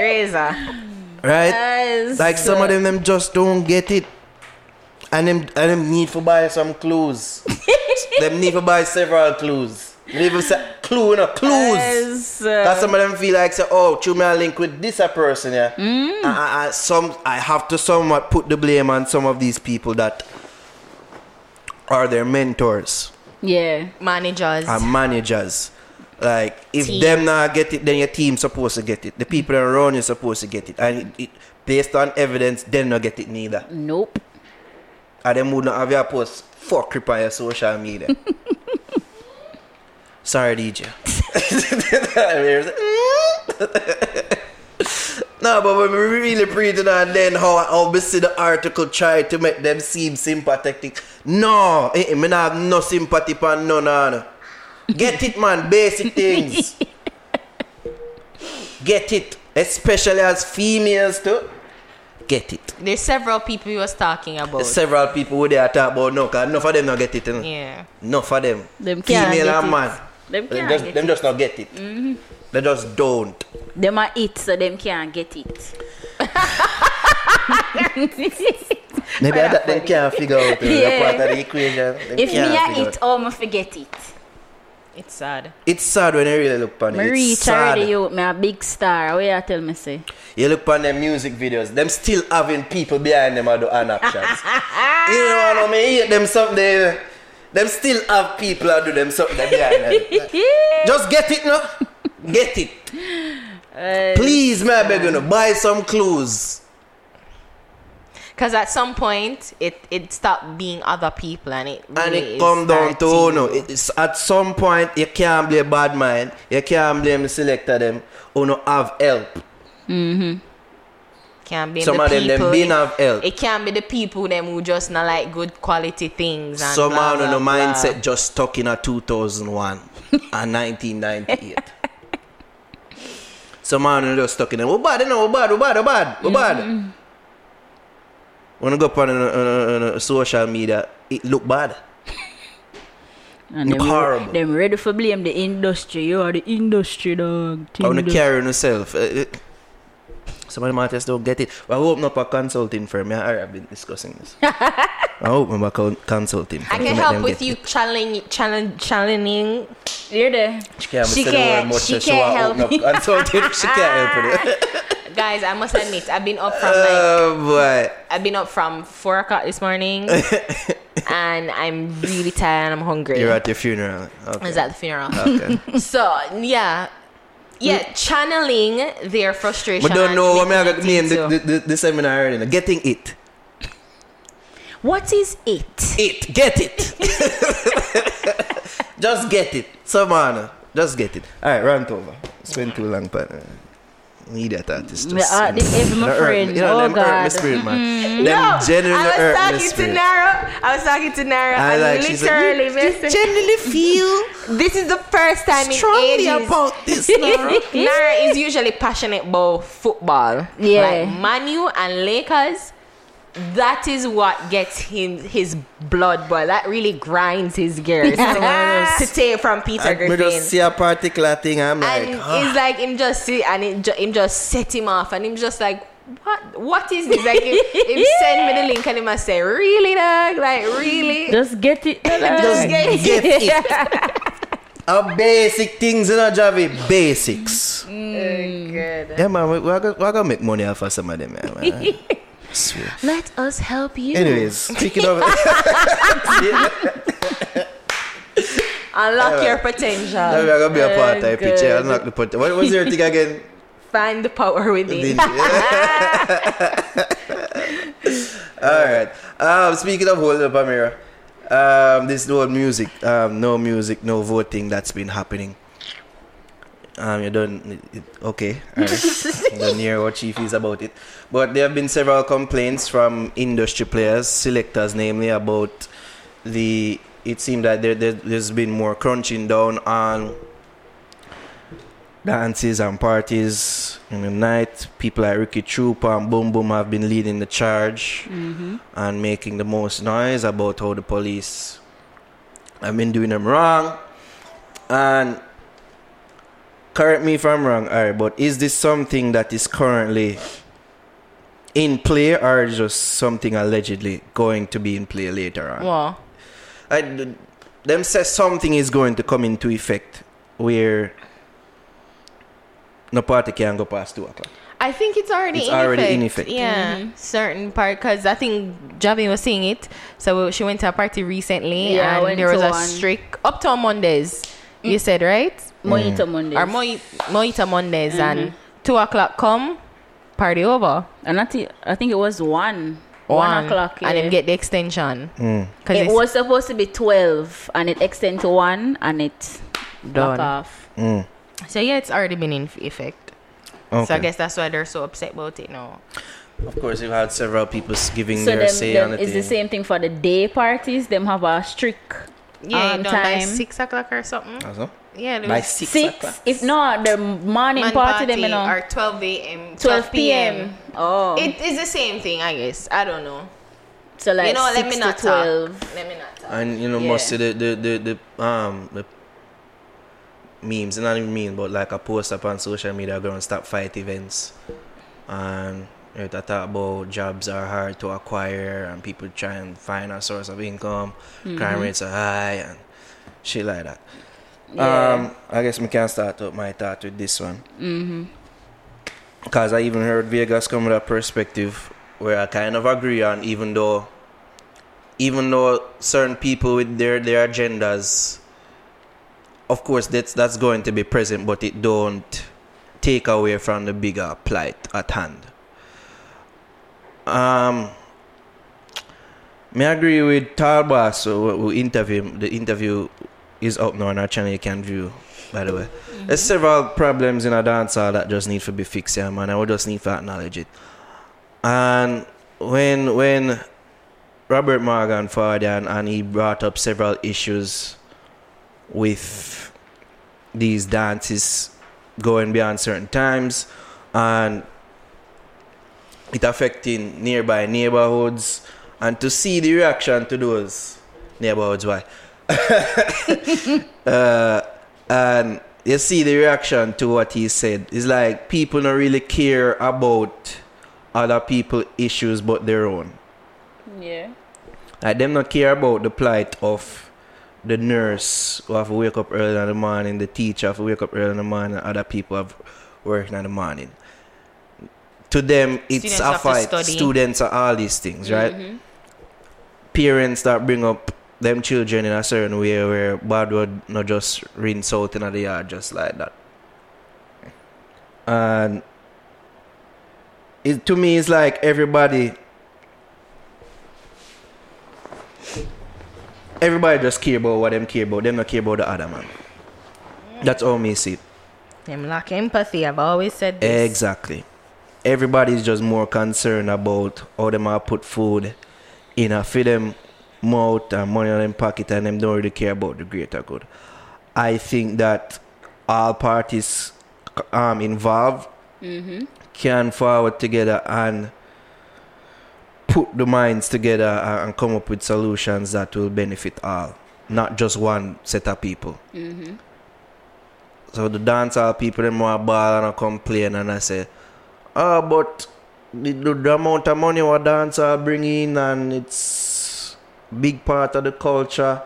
razor.
Right?
Yes.
Like some of them, them just don't get it. And them, and them need to buy some clues. them need to buy several clues. Need to say clue, no clues.
Yes.
That some of them feel like say, oh, through me a link with this a person, yeah.
Mm.
I, I, some I have to somewhat put the blame on some of these people that are their mentors
Yeah.
Managers.
and managers. Like if
Team.
them not get it, then your team supposed to get it. The people around you supposed to get it, and it, it, based on evidence, them not get it neither.
Nope.
And them would not have your post fuck creep on your social media. Sorry, DJ. no, but when we really breathe it and then how see the article try to make them seem sympathetic. No, eh, me not have no sympathy for none of them. Get it, man. Basic things. Get it, especially as females too. Get it.
There's several people you was talking about.
Several people who they are talk about no, cause enough of them not get it. You know?
yeah.
Enough of them.
Them can't
Female
get
and
it.
man.
Them
Them
can't
just,
get
them
it.
just not get it. Mm-hmm. They just don't.
Them are it, so them can't get it.
Maybe that them can't figure out the
Yeah.
part of the equation. Them
if me
can't
are
figure
it,
out.
oh, forget it.
It's sad.
It's sad when you really look on
Me
it. It's
reach
sad.
already, you, me a big star. What you tell me say?
You look on them music videos, them still having people behind them at the hand actions. you know what I mean? Them something. They, them still have people that do them something behind them. Just get it, no? Get it.
Uh,
Please, man, I beg you, no, buy some clues.
Because at some point, it, it stopped being other people and it
And
really
it
is
come down to
starting-
no. It's at some point you can't blame bad mind. You can't blame the selector them who no have help. Mhm.
Can't be
Some
the
of them them
people.
been have help.
It can't be the people them who just not like good quality things. And
Some
blah,
man
blah,
no
blah.
mindset just stuck in a 2001 and 1998. Some man no just stuck in them. We bad, you know, we bad, we bad, we bad, we bad. When I go up on, uh, uh, uh, social media, it look bad.
And
Look
them,
horrible.
them ready for blame the industry. You are the industry, dog.
I want to
Indus-
carry yourself. Uh, some of the artists don't get it. But I open up a consulting firm. Yeah, I have been discussing this. I open up a consulting firm.
I can help with you
it.
challenge, challenge, challenging.
You're there.
She can't,
She
say the word
can't- she can't
I
help
open up
me.
Consulting. she can't help with it.
Guys, I must admit, I've been up from like uh,
Oh boy.
I've been up from four o'clock this morning, and I'm really tired and I'm hungry.
You're at your funeral. Okay.
was at the funeral.
okay.
So yeah, yeah, channeling their frustration.
But don't know what I got name the, the, the, the seminar already. Getting it.
What is it?
It. Get it. just get it. Some man. Just get it. Alright, rant over. It's been too long, but uh, idiot artist.
Me,
Just,
uh,
you
this
know,
is my
they
friend.
You know,
Oh,
them hurt my
God.
spirit, man. Them
No,
genuinely
I was
my
talking to
spirit.
Naro. I was talking to Naro,
I
and
like, she said,
literally,
you, you genuinely feel
this is the first time in
strongly
ages.
about this, Naro.
Naro is usually passionate about football.
Yeah.
Like Manu and Lakers. That is what gets him his blood boil. That really grinds his gears to, to take from Peter
I
Griffin.
just see a particular thing, I'm like,
and
ah.
it's like him just see and it ju- him just set him off and him just like what what is this like him, him send me the link and he must say really dog like really
Just get it.
just
Just
get
get it. A basic things, you know, Javi. Basics.
good
Yeah, man, we, we, gonna, we gonna make money off of some of them, man. man. Swear.
Let us help you.
Anyways, speaking of
unlock your
now
potential
we're gonna be a part of picture.
good.
Unlock the pot. What was your thing again?
find the power within
All right. Um, speaking of holding up a mirror, um, this whole music, um, no music, no voting that's been happening. Um, you don't okay. All right. don't hear what Chief is about it, but there have been several complaints from industry players, selectors, namely about the. It seemed that there, there there's been more crunching down on dances and parties in the night. People like Ricky Trooper and Boom Boom have been leading the charge and making the most noise about how the police have been doing them wrong. And correct me if I'm wrong, alright, but is this something that is currently in play or just something allegedly going to be in play later on?
well
I, them say something is going to come into effect where no party can go past two o'clock.
I think it's already
It's
in
already
effect.
in effect.
Yeah, certain part because I think Javi was seeing it. So she went to a party recently,
Yeah,
and there was a
one.
strict Uptown Mondays. You said right?
Mojito Mondays.
Or Moi- Mojito Mondays, and two o'clock come, party over.
and I think I think it was one. One, o'clock. Yeah.
and then get the extension.
Mm.
Cause
it
it's
was supposed to be twelve, and it extended to one, and it
done.
back off.
Mm.
So yeah, it's already been in effect.
Okay.
So I guess that's why they're so upset about it now.
of course, you've had several people s- giving
So
their
them,
say
them
on the
it's the same thing for the day parties. Them have a strict
Yeah,
um,
done by six o'clock or something.
Also?
Yeah, there
By
was
six,
Six,
o'clock.
if not the morning
man
party, them you know,
or twelve a.m.
12 p.m. Oh,
It is the same thing, I guess. I don't know.
so like
you know, let me
to
not
twelve.
talk. Let me not talk.
And you know,
Yeah.
most of the the, the the um the memes, not even memes, but like a post up on social media going stop fight events, and you know, talk about jobs are hard to acquire, and people try and find a source of income, crime rates are high, and shit like that.
Yeah.
Um, I guess we can start up my thought with this one. Mm-hmm. Cause I even heard Vegas come with a perspective where I kind of agree on, even though, even though certain people with their their agendas, of course that's that's going to be present, but it don't take away from the bigger plight at hand. Um, me agree with Talbas who, who interview the interview is up now on our channel you can view by the way. There's several problems in a dancehall that just need to be fixed yeah man. I would just need to acknowledge it. And when when Robert Morgan forward and, and he brought up several issues with these dances going beyond certain times and it affecting nearby neighborhoods and to see the reaction to those neighborhoods why uh, and you see the reaction to what he said it's like people don't really care about other people issues but their own
Yeah.
like them not care about the plight of the nurse who have to wake up early in the morning, the teacher have to wake up early in the morning, and other people have working in the morning. To them, it's
Students
a fight. Students are all these things, right? Mm-hmm. Parents that bring up them children in a certain way where bad word not just rinse out in the yard just like that. And it to me it's like everybody everybody just care about what them care about. Them not care about the other man. That's all me see.
Them lack empathy. I've always said this.
Exactly. Everybody's just more concerned about how them are put food in a feed them mouth and money in them pocket and them don't really care about the greater good. I think that all parties um involved can forward together and put the minds together and come up with solutions that will benefit all, not just one set of people. So the dancehall people them want ball and I complain and I say, oh, but the, the, the amount of money what dancehall bring in and it's big part of the culture.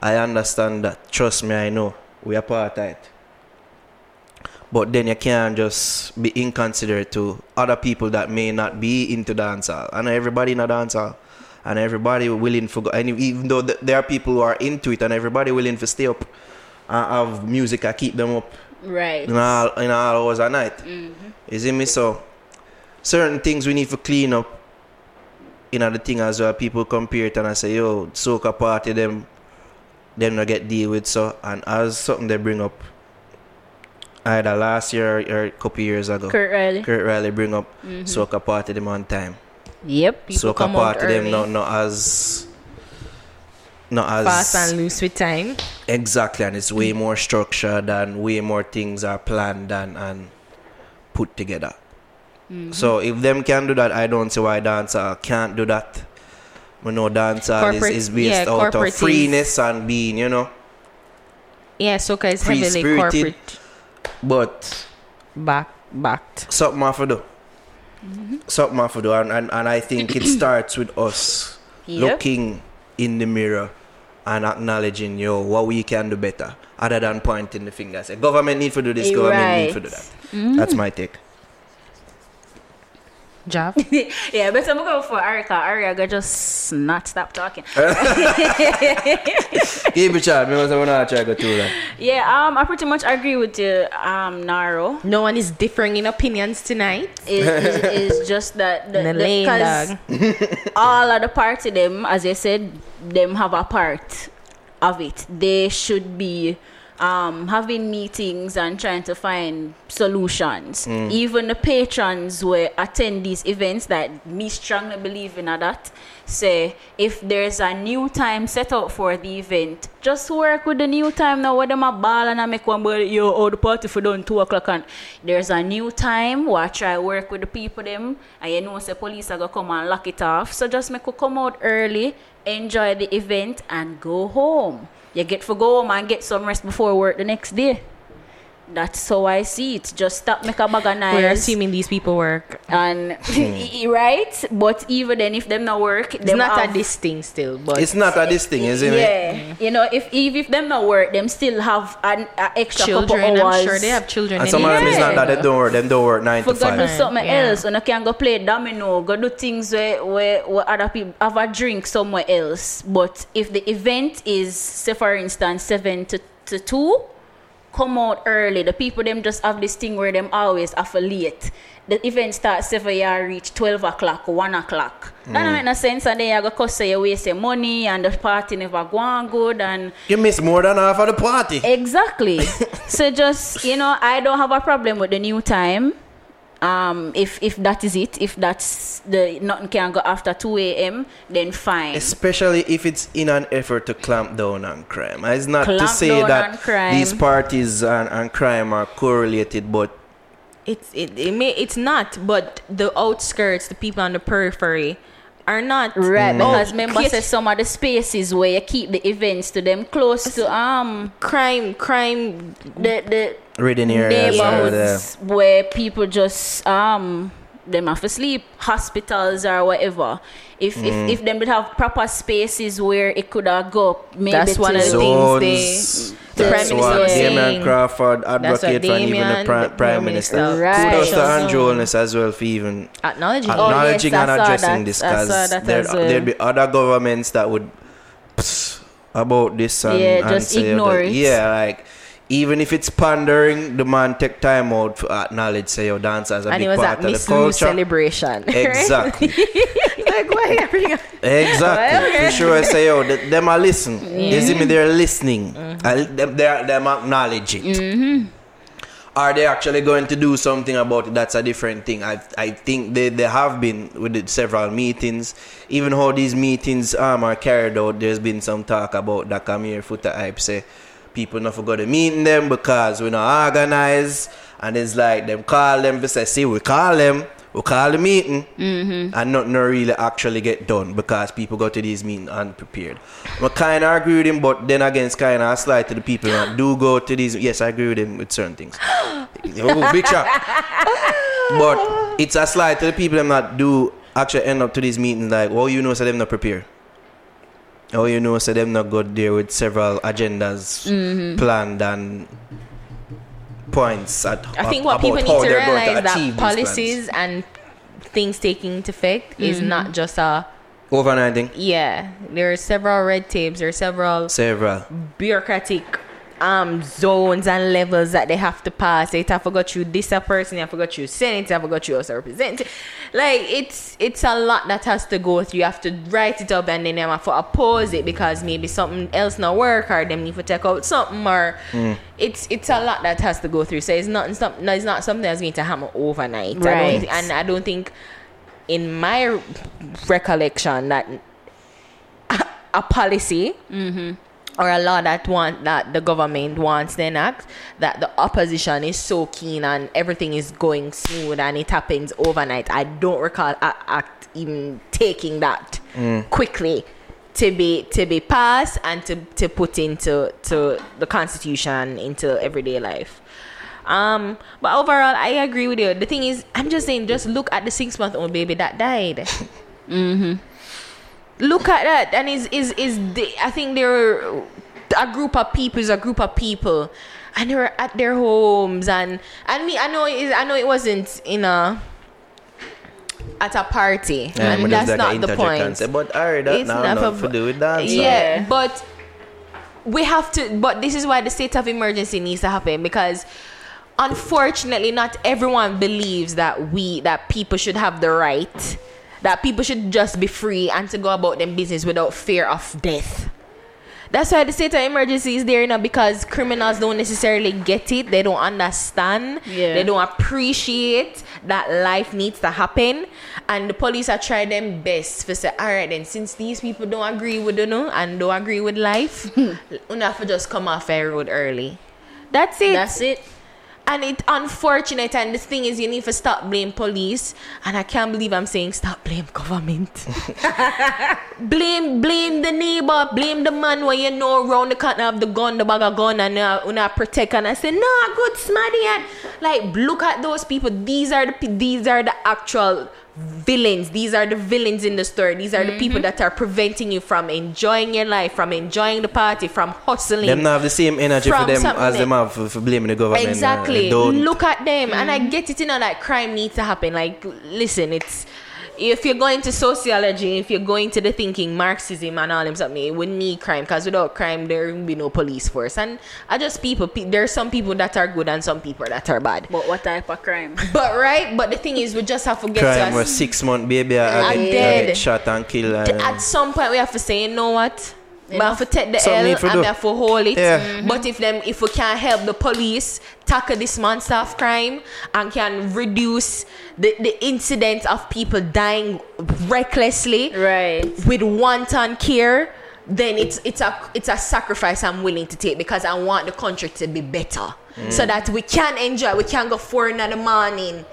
I understand that. Trust me, I know. We are part of it. But then you can't just be inconsiderate to other people that may not be into dancehall. And everybody in a dancehall. And everybody willing for. And even though th- there are people who are into it and everybody willing to stay up and have music and keep them up
Right.
in all, in all hours a night. Mm-hmm. You see me? So, certain things we need to clean up in other thing as well. People compare it and I say, yo, soca party, them, them not get deal with. So, and as something they bring up either last year or a couple years ago,
Kurt Riley.
Kurt Riley bring up mm-hmm. soca party them on time.
Yep.
People
soca party them not, not as, not as
Fast and loose with time.
Exactly, and it's way more structured and way more things are planned and, and put together. Mm-hmm. So if them can do that, I don't see why dancer can't do that. We know dancer is,
Corporate-
is based
yeah,
out of freeness and being, you know.
Yeah, soca is heavily corporate
But
back backed.
something I have do. Mm-hmm. Something I have do, and, and, and I think it starts with us
Yep.
looking in the mirror and acknowledging, yo, what we can do better, other than pointing the finger. Say, government need to do this, government need to do that. That's my take.
Jav.
yeah, but I'm going for Arika. Arika just not stop talking.
Keep it short. Me was want to try to go through that.
yeah, um, I pretty much agree with you, um, Naro.
no one is differing in opinions tonight.
Is is is just that the,
The
the-
lane
'cause
dog.
all of the party them, as I said, them have a part of it. They should be um, having meetings and trying to find solutions. Even the patrons who attend these events that me strongly believe in that say if there's a new time set out for the event, just work with the new time now where them a ball and I make one but yo oh the party for done two o'clock and there's a new time where I try work with the people them and you know say police are gonna come and lock it off. So just make you come out early, enjoy the event and go home. You get for go home and get some rest before work the next day. That's how I see it. Just stop make a bag of
We're assuming these people work.
and hmm. right. But even then, if them not work,
It's
them
not
have,
a this thing still, but
It's not a this thing, isn't it?
yeah. You know, if if, if them not work, them still have an a extra
children.
couple hours.
I'm sure they have children.
And some of them is not that they don't work. Them don't work nine
For
to
go do
five.
something
Yeah.
else, and you can go play domino, go do things where, where where other people have a drink somewhere else. But if the event is, say for instance, seven to, to two, come out early. The people them just have this thing where them always affiliate. The event starts seven, you reach twelve o'clock, one o'clock. That don't mm. make no sense, and then you go cost you waste your money, and the party never go on good, and
You miss more than half of the party.
Exactly. so just you know, I don't have a problem with the new time. Um, if if that is it, if that's the nothing can go after two a.m., then fine.
Especially if it's in an effort to clamp down on crime. It's not to say that these parties and, and crime are correlated, but
it's it, it may it's not. But the outskirts, the people on the periphery, are not
Right,
Mm.
because
Oh,
remember,
yes.
say some of the spaces where you keep the events to them close to um
crime. Crime.
the the
reading areas are there.
neighborhoods where people just um them have to sleep, hospitals or whatever. If
Mm.
if if them would have proper spaces where it could have go, maybe
That's one of the
Zones.
things they. The
That's
prime
what
minister was
Damion
saying.
Crawford advocate for even the
Damion,
pri-
the
prime
Prime
minister.
Minister,
Right.
Kudos to Andrew Holness. As well for even
Acknowledging.
Oh, yes,
and addressing
that.
this because there,
as well.
there'd be other governments that would pss, about this and,
Yeah,
and
just
say
ignore
that-
it.
Yeah, like even if it's pandering, the man take time out to acknowledge say your dance as a
and
big part
at
of the
Miss Lou
culture.
celebration.
Exactly.
like why
Exactly.
Okay.
For sure, I say, yo, th- them are listen. You see me, they're listening.
Mm-hmm.
I, them, they're, them acknowledge it. Are they actually going to do something about it? That's a different thing. I I think they, they have been with the several meetings. Even how these meetings um, are carried out, there's been some talk about that come here footer hype say people not forgot to meeting them because we not organize and it's like them call them to say, see we call them, we call the meeting mm-hmm. and not, no really actually get done because people go to these meetings unprepared. I kind of agree with him, but then again, it's kind of a slight to the people that do go to these. Yes, I agree with him with certain things. oh, big shot. but it's a slight to the people that do actually end up to these meetings like, well, you know, so them not prepare. Oh, you know, so them not go there with several agendas planned and points at
I think what people
about
need to
they're
realize that
achieve plans.
policies and things taking into effect is
Mm-hmm.
not just a
overnight thing.
yeah. There are several red tapes. There are several
Several.
bureaucratic um zones and levels that they have to pass. It I forgot you this a person, I forgot you have to go through you have to go through House of Representatives. Like it's it's a lot that has to go through. You have to write it up and then you have to oppose it because maybe something else not work or them need to take out something or it's it's a lot that has to go through. So it's not it's not, no, it's not something that's going to happen overnight.
Right.
thi- and I don't think in my recollection that a policy or a law that want that the government wants to enact that the opposition is so keen and everything is going smooth and it happens overnight. I don't recall a act even taking that quickly to be to be passed and to, to put into to the constitution into everyday life. Um, but overall, I agree with you. The thing is, I'm just saying, just look at the six month old baby that died. look at that and is is is the, i think they're a group of people is a group of people and they were at their homes and and me i know it, i know it wasn't in a at a party,
Yeah,
and that's not the point.
say, but Ari, that
It's
now
not
not
for-
for do with dance.
Yeah, but we have to. But this is why the state of emergency needs to happen because. Unfortunately, not everyone believes that we that people should have the right that people should just be free and to go about their business without fear of death. That's why the state of emergency is there you know because criminals don't necessarily get it. They don't understand.
Yeah.
They don't appreciate that life needs to happen. And the police are trying their best to say, all right then, since these people don't agree with you know, and don't agree with life, you have to just come off a road early. That's it.
That's it.
And it's unfortunate and the thing is you need to stop blame police and I can't believe I'm saying stop blame government. blame blame the neighbor, blame the man where you know round the corner of the gun, the bag of gun and uh, una protect and I say no good smarty and like look at those people. These are the these are the actual villains. These are the villains in the story. These are the people that are preventing you from enjoying your life, from enjoying the party, from hustling.
Them not have the same energy for them
something
as
that-
them have for, for blaming the government. uh,
Exactly.
don't.
Look at them, and
Mm-hmm.
I get it. You know, like crime needs to happen. Like, listen, it's if you're going to sociology, if you're going to the thinking Marxism and all them something, we need crime because without crime there will be no police force. And I just people. pe- There are some people that are good and some people that are bad.
But what type of crime?
But right, but the thing is, we just have to get
crime
to
where
a,
six month baby I,
I'm
I, get, I
dead.
get shot and killed. And,
at some point we have to say, you know what? We have to take the
Something
L and
to
we
do.
have to hold it.
Yeah. Mm-hmm.
But if them, if we can help the police tackle this monster of crime and can reduce the, the incidence of people dying recklessly
right.
with wanton care, then it's it's a it's a sacrifice I'm willing to take because I want the country to be better, so that we can enjoy. We can go for another morning.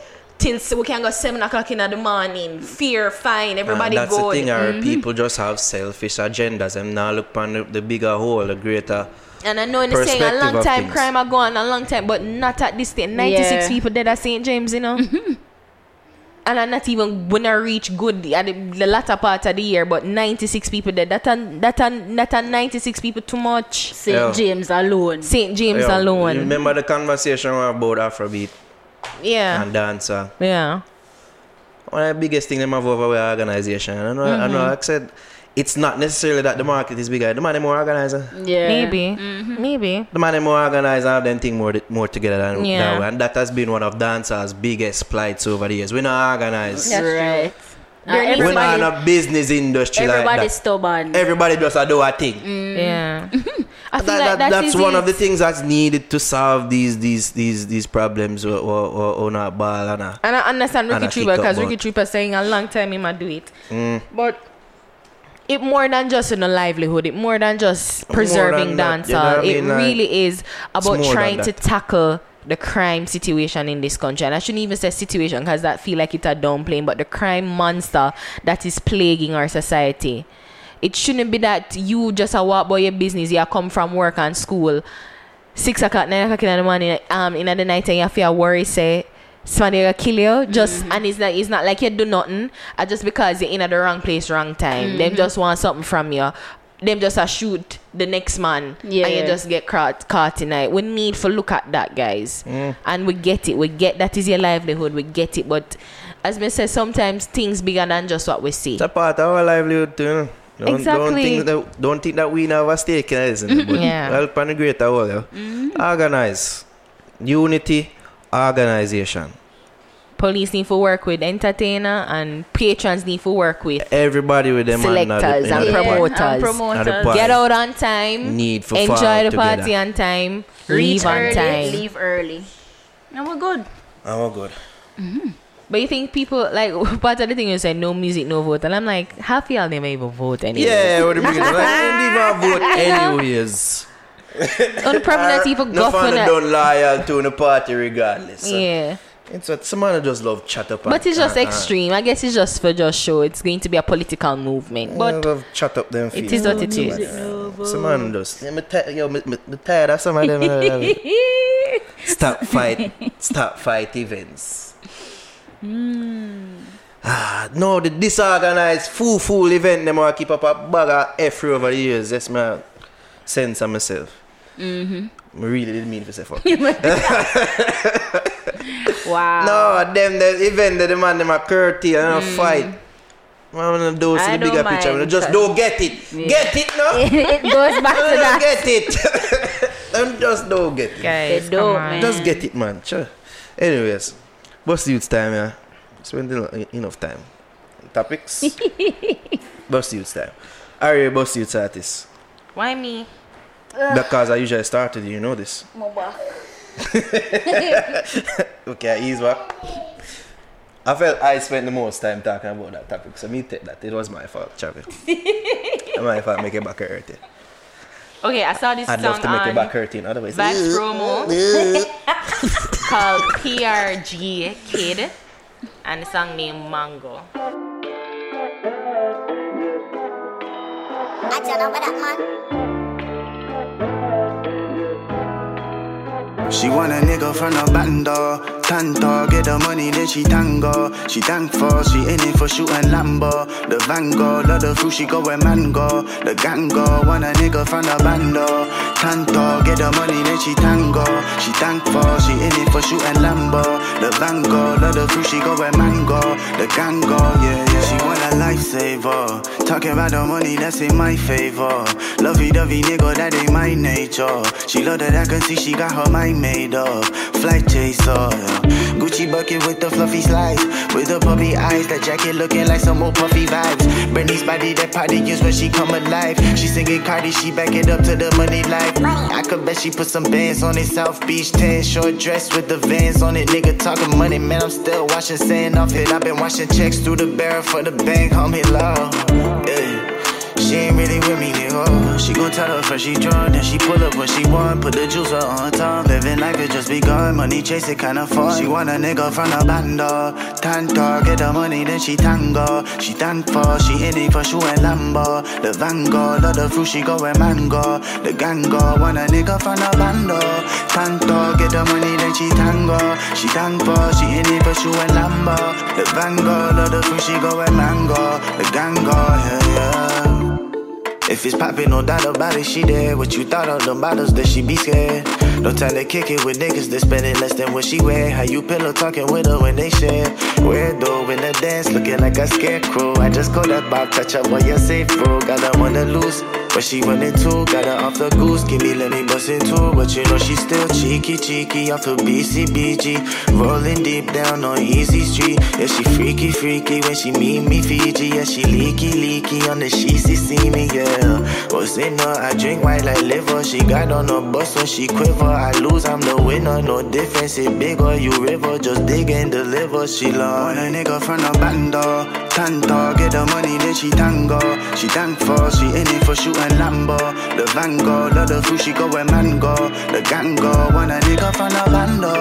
Till we can go seven o'clock in the morning. Fear, fine, everybody
and that's
good.
the thing, our mm-hmm. people just have selfish agendas and now look upon the, the bigger whole, the greater.
And I know in the saying a long time
things.
crime are going a long time, but not at this stage. 96
Yeah.
people dead at St. James, you know. Mm-hmm. and I'm not even when I reach good at the, the latter part of the year, but 96 people dead. That a, that a, that a 96 people too much.
St.
Yeah.
James alone.
St. James
Yeah, you
alone.
Remember the conversation about Afrobeat
Yeah.
and dancer?
Uh, yeah.
One of the biggest thing them have over with organization. I know, I know, mm-hmm. like I said, it's not necessarily that the market is bigger. The man more organized. Uh.
Yeah.
Maybe. Mm-hmm. Maybe.
The man more organized and have them think more more together than
Yeah.
that way. And that has been one of dancer's biggest plights over the years. We're not organized.
That's true.
right.
There
Uh,
needs
We're not in a business industry like
everybody
that.
stubborn.
Everybody just a do a thing.
Yeah. I feel
That-
like
that-
that
that's one
it.
of the things that's needed to solve these these these these problems or or, or, or not ball and a-
And I understand
And
Ricky
I
Trooper because
both.
Ricky Trooper is saying a long time he might do it.
Mm.
But it more than just in a livelihood, it more than just
More
preserving
than that,
dancehall.
you know what I
it
mean? Like,
really is about trying to tackle the crime situation in this country. And I shouldn't even say situation because that feel like it's a downplaying, but the crime monster that is plaguing our society. It shouldn't be that you just a walk by your business, you come from work and school, six o'clock, nine o'clock in the morning, um, in the night, and you feel worry, say, somebody gonna kill you. Just and it's not, it's not like you do nothing. Uh, just because you're in at the wrong place, wrong time. They just want something from you. Them just a shoot the next man,
Yeah.
and you just get caught caught tonight. We need to look at that, guys,
Mm.
and we get it. We get that is your livelihood. We get it, but as me say, sometimes things bigger than just what we see.
It's a part of our livelihood too. Don't, Don't
Exactly.
think that don't think that we have a stake in it, isn't it? But
Yeah.
help on the greater whole. yeah. Organize. Unity, organization.
Police need to work with entertainer, and patrons need to work with
Everybody with them hand at the-
Selectors and
the
Yeah,
promoters.
and promoters.
get out on time,
Need for
enjoy
fall
the
together.
party on time,
Reach
leave on
early,
time.
leave early. And we're good.
And we're good. Mm-hmm.
But you think people like part of the thing you said no music, no vote, and I'm like half y'all never even vote anyway.
Yeah, what the biggest like, I didn't even vote anyways.
On the problem that people
no
go
fan don't loyal to the party regardless. So
Yeah,
It's what some man just love chat up.
but
and-
it's just
and-
extreme. I guess it's just for just show. It's going to be a political movement,
and-
but
love chat up them
it
feelings.
what it is.
Some man just yeah, me ti- yo, me, me, me tired of some of them. stop fight, stop fight events. Ah, no, the disorganized fool fool event them want keep up a bag of F over the years. That's my sense of myself. Mm-hmm. I really didn't mean to say fuck.
Wow.
no, them the event that the man them a curty and a fight. Man, I'm gonna do
I
see the
don't
bigger picture. I'm
mind,
just
cause-
don't get it. Get it no.
it goes back to
don't
that.
get it. Them just don't get it.
Guys,
They
come
don't,
on.
man.
Just get it, man. Sure. Anyways, what's youth time, yeah? Spend en- enough time. Topics. bust youth time. Are you a bust youth artist?
Why me?
Because I usually started, you know this. Okay, ease back. I felt I spent the most time talking about that topic, so me take that. It was my fault, Javi. my fault make it back hurting.
Okay, I saw this
I'd
song
love to make
on
it back hurting. Otherwise,
Back promo called PRG Kid and the song named Mango.
I tell her what up, man.
She want a nigga from the bando. Tanto, get the money, then she tango. She thankful, she in it for shooting Lambo. The Vango, love the fruit, she go where mango. The gango, want a nigga from the bando. Tanto, get the money, then she tango. She thankful, she in it for shooting Lambo. The Vango, love the fruit, she go where mango. The gango, yeah, yeah. She want a lifesaver. Talking about the money, that's in my favor. Lovey dovey nigga, that ain't my nature. She love that I can see she got her mind made up. Flight chaser. Gucci bucket with the fluffy slides. With the puppy eyes, that jacket looking like some old puffy vibes. Brandy's body, that party is when she come alive. She singing Cardi, she back it up to the money life. I could bet she put some bands on it. South Beach, tan short dress with the vans on it. Nigga talking money, man, I'm still watching, saying off it. I've been watching checks through the barrel for the bank, homie love. Yeah. She gon' tell her first she drunk, then she pull up when she want. Put the juicer on top. Living life it just begun. Money chase it kinda fun. She want a nigga from the bando. Tanto, get the money, then she tango. She thankful, she in it for shoe and Lambo. The Vango, love the fruit, she go where mango. The gango, want a nigga from the bando. Tanto, get the money, then she tango. She thankful, she in it for shoe and Lambo. The Vango, love the fruit, she go where mango. The gango, yeah, yeah. If it's poppin', no doubt about it, she there. What you thought of them bottles, that she be scared. No time to kick it with niggas that spending less than what she wear. How you pillow talking with her when they share? Where though in the dance, looking like a scarecrow. I just call that bob, touch up while you're safe, bro. Got her on the loose. But she running too, got her off the goose. Give me, let me bust into. But you know she still cheeky, cheeky off of BCBG. Rolling deep down on Easy Street. Yeah, she freaky, freaky when she meet me Fiji. Yeah, she leaky, leaky on the she see, see me, yeah. What's in her? I drink white like liver. She got on a bus when she quiver. I lose, I'm the winner. No difference, it big or you river. Just dig and deliver. She love. Want a nigga from the bando. Tanto, get the money, then she tango. She thankful, she in it for shooting Lambo. The Vango, love the food, she go where mango. The gang go, want a nigga from the bando.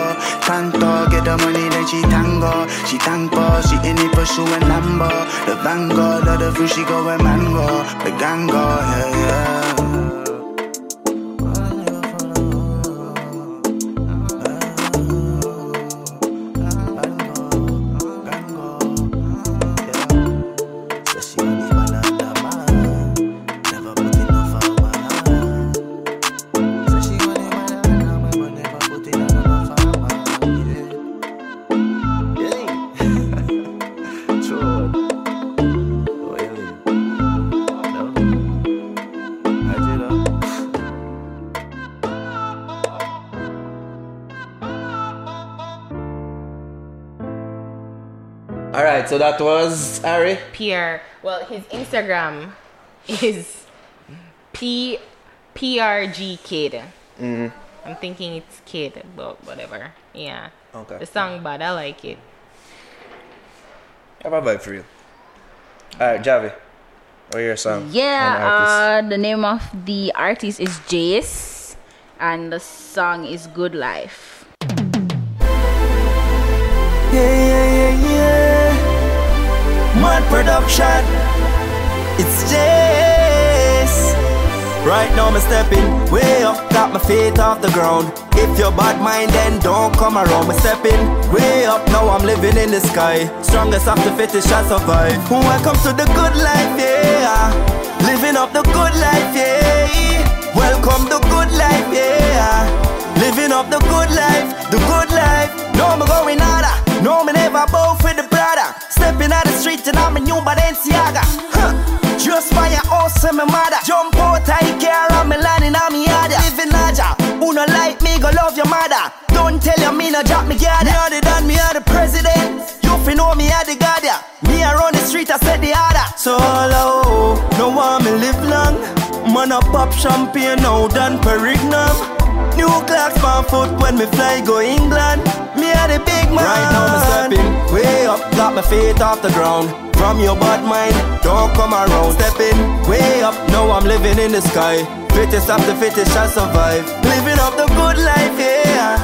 Tanto, get the money, then she tango. She thankful, she in it for shooting Lambo. The Vango, love the food, she go where mango. The gango, yeah, yeah.
So that was Ari.
PR. Well, his Instagram is P PRG Kid. I'm thinking it's Kid, but whatever. Yeah.
Okay.
The song bad. I like it.
I have a vibe for you. All right, Javi. What your song? and artist?
Yeah, uh, the name of the artist is Jase, and the song is Good Life.
Production. It's Jase. Right now, I'm stepping way up, got my feet off the ground. If you're bad mind, then don't come around. Me stepping way up, now I'm living in the sky. Strongest of the fittest shall survive. Welcome to the good life, yeah. Living up the good life, yeah.
Welcome to the good life, yeah. Living up the good life, the good life. No, me going nada. No, me never bow for the brother. Stepping out the street and I'm a new Balenciaga. Huh. Just by your and my mother. Jump out, I care, I'm a land in I'm yard. Living larger. Who no like me, go love your mother. Don't tell you me no drop me gather. Me the done, me are the president. You fi know me are the guardian. Me around the street, I set the order. So low, no one me live long. Man a pop champagne now Dom Perignon. New clocks on foot when me fly go England. Me are the big man. Right now me stepping way up, got my feet off the ground. From your bad mind, don't come around. Stepping way up, now I'm living in the sky. Fittest of the fittest shall survive. Living up the good life, yeah.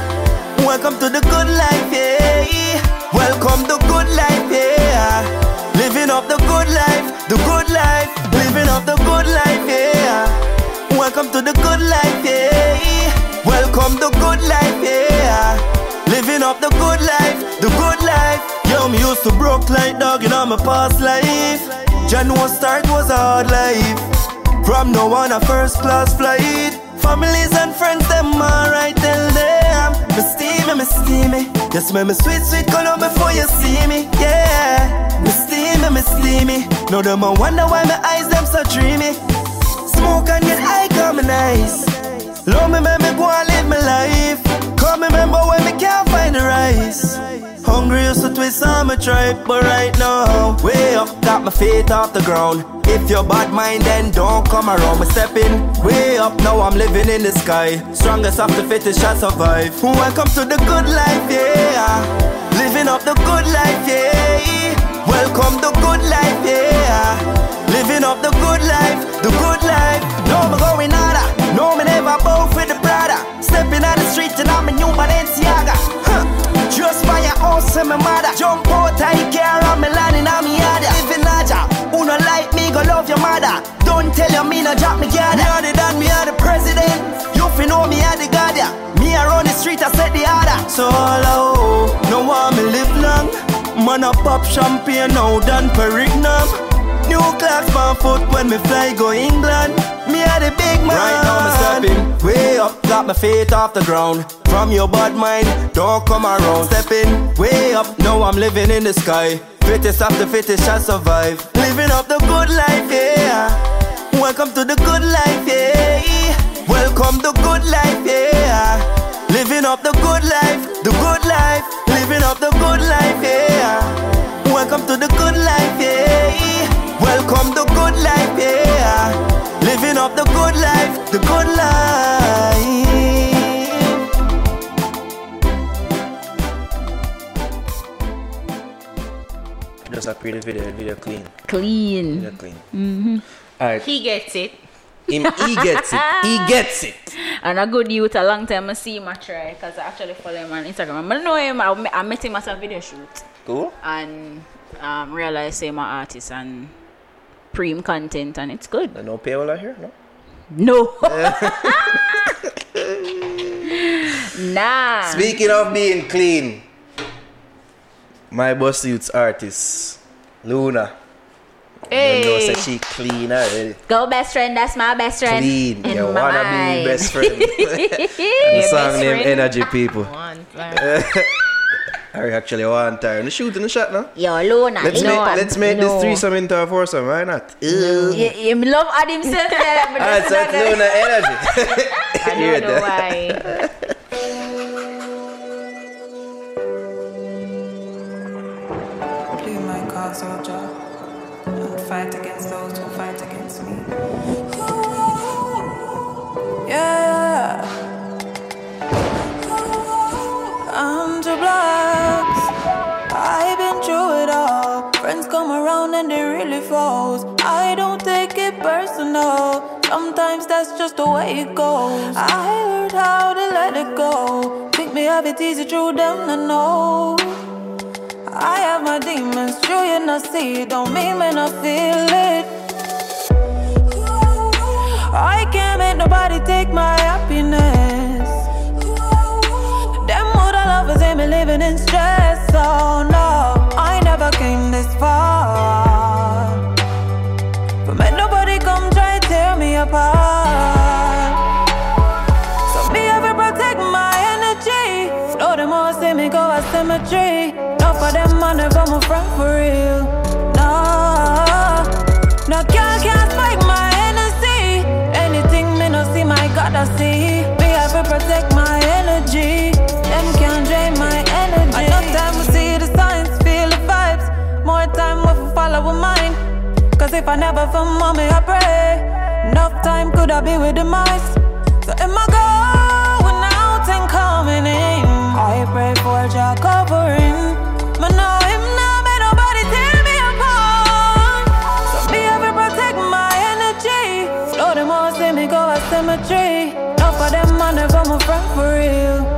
Welcome to the good life, yeah. Welcome the good life, yeah. Living up the good life, the good life. Living up the good life, yeah. Welcome to the good life, yeah. Welcome the good life, yeah. Living up the good life, the good life. Yo, me used to broke like dog in all my past life. January start was a hard life. From no one a first class flight. Families and friends, them alright, tell them. Me steamy, me steamy. You smell me sweet, sweet color before you see me. Yeah. Me steamy, me steamy. Now them a wonder why my eyes them so dreamy. Smoke and get high coming nice. Love me, make me go and live my life. Come remember when me can't find the rice. Hungry used to twist on my tripe, but right now, way up, got my feet off the ground. If you're bad mind, then don't come around. Me stepping way up, now I'm living in the sky. Strongest of the fittest shall survive. Welcome to the good life, yeah. Living up the good life, yeah. Welcome the good life, yeah. Living up the good life, the good life. No, me going nada. No, me Stepping out the street and I'm a new Balenciaga. Huh. Just by your and my mother. Jump out, I care, I'm a land in I'm yard. Living larger. Who no like me, go love your mother. Don't tell you me no drop me gather. Me the done, me are the president. You fi know me are the guardian. Me around the street, I set the order. So low, no one me live long. Man a pop champagne now Dom Perignon. New clocks on foot when me fly go England. Me are the big man. Right now me stepping way up, got my feet off the ground. From your bad mind, don't come around. Stepping way up, now I'm living in the sky. Fittest of the fittest shall survive. Living up the good life, yeah. Welcome to the good life, yeah. Welcome the good life, yeah. Living up the good life, the good life. Living up the good life, yeah. Welcome to the good life, yeah. Welcome the good life, yeah. Living up the good life, the good life.
Just a pretty video, video clean.
Clean.
Video clean. Mm-hmm. Alright,
He gets it.
him, he gets it. He gets it.
And a good youth, a long time I see him I try because I actually follow him on Instagram. I know him, I, met- I met him at a video shoot
Cool.
and um, realized him an artist and preem content and it's good.
No paywall out here, no?
No. nah.
Speaking of being clean, my boss youth's artist, Luna. You know,
Hey.
say she clean already.
Go best friend, that's my best friend.
Clean.
In
You wanna be
mind.
best friend. and the song named. Energy People.
One time.
I actually want time. The shooting the shot now.
Yo, Luna.
Let's
you
make
I'm-
let's make
you
this
know.
threesome into a foursome. Why not? Ew.
You, you love add himself there, but
Alright,
that's
so
not
it's Luna Energy.
I
Hear
don't know
that?
why.
Plead my cause, soldier, and fight against Friends come around and they really falls. I don't take it personal. Sometimes that's just the way it goes. I learned how to let it go. Think me have it easy through them, I know. I have my demons, true you not see it, don't mean when I feel it. I can't make nobody take my happiness. See. Me have to protect my energy. Them can't drain my energy. Enough time we see the signs, feel the vibes. More time fi follow with mine. Cause if I never from mommy, I pray. Enough time could I be with the mice. So am I going out and coming in? I pray for your covering. But know him now, may nobody tear me apart. So me have to protect my energy. Slow them all, see me go a friend for real.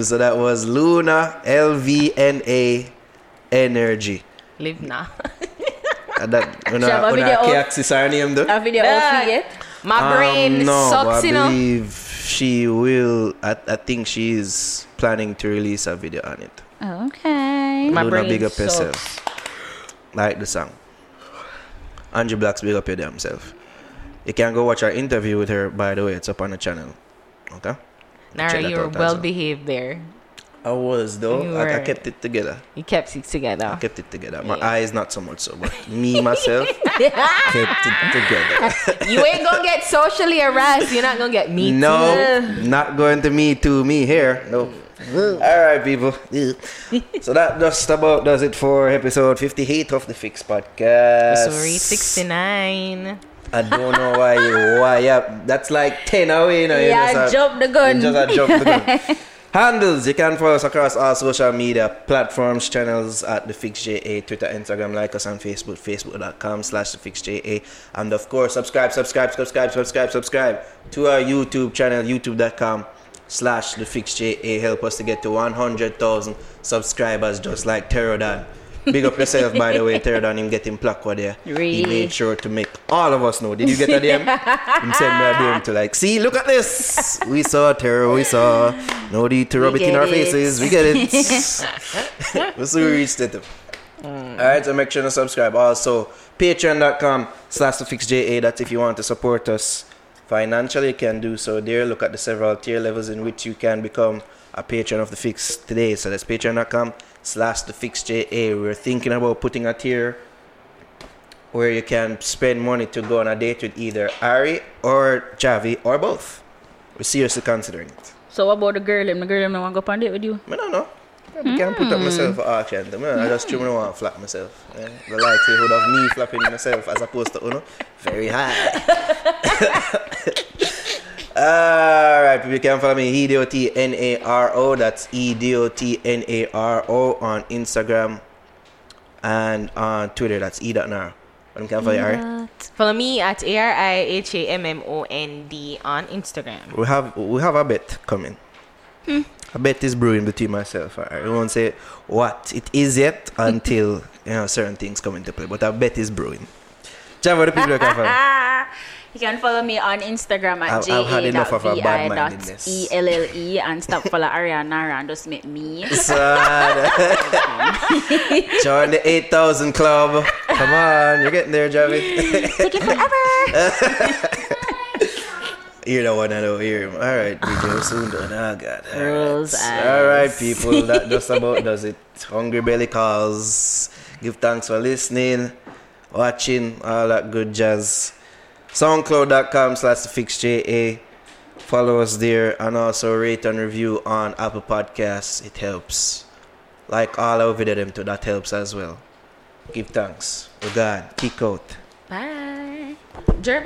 People. So that was Luna L V N A Energy.
Live now.
And that una
She have a
una
video of-
K-axis her name though.
A video
Yeah.
of it.
My brain
Um, no,
sucks,
but I
you know.
believe she will. I, I think she is planning to release a video on it.
Okay.
My
Luna,
brain
big up
sucks.
yourself. Like the song. Angie Blacks, big up your damn self. You can go watch our interview with her, by the way. It's up on the channel. Okay? Naro,
you were well behaved there.
I was, though. I, I kept it together.
You kept it together.
I kept it together. My
Yeah.
eyes, not so much so, but me, myself, kept it together.
You ain't gonna get socially harassed. You're not gonna get me
No, not going to me to me here. No. All right, people. so that just about does it for episode 58 of the Fix Podcast.
Sorry, 69.
I don't know why you, why yeah, that's like 10 away now. You
Yeah,
just a-
jump the gun.
You just jump the gun. Handles, you can follow us across all social media platforms, channels at the FixJA, Twitter, Instagram, like us on Facebook, facebook.com slash the FixJA. And of course, subscribe, subscribe, subscribe, subscribe, subscribe to our YouTube channel, youtube.com slash the FixJA. Help us to get to 100,000 subscribers just like Pterodon. Big up yourself, by the way, Pterodon, him getting pluck what there. He made sure to make all of us know. Did you get a DM? him send me a DM to like, see, look at this. We saw terror, we saw. No need to rub it in our
it.
faces. We get it. we soon reached it. Alright, so make sure to subscribe. Also, patreon.com slash the fixja. That's if you want to support us financially, you can do so there. Look at the several tier levels in which you can become a patron of the fix today. So that's patreon.com slash the fixja. We're thinking about putting a tier where you can spend money to go on a date with either Ari or Javi or both. We're seriously considering it.
So what about the girl? Them the girl don't want to go on a date with you?
I don't know. I can't put up myself for auction. I just true, I don't want to flap myself. eh. The likelihood of me flapping myself as opposed to Uno, very high. Alright, people you can follow me E-D-O-T-N-A-R-O. That's E E-D-O-T-N-A-R-O on Instagram and on Twitter. That's E.Nar. What can follow you,
Follow me at A R I H A M M O N D on Instagram.
We have we have a bet coming. Hmm. A bet is brewing between myself. I won't say what it is yet until you know certain things come into play. But a bet is brewing. Javi, the people you can follow.
You can follow me on Instagram at
I've- I've had enough of her bad-mindedness.
J-A-V-I-E and stop follow Ariana and just make me.
Join the 8,000 club. Come on, you're getting there, Javi.
Take it forever.
You're the one I know here. All right, DJ, soon done. Oh, ah, God. All
Girls'
right. All right, people. That just about does it. Hungry Belly calls. Give thanks for listening, watching, all that good jazz. Soundcloud.com slash fixja. Follow us there and also rate and review on Apple Podcasts. It helps. Like all our video them too, that helps as well. Give thanks. God, kick out.
Bye. Jeremy.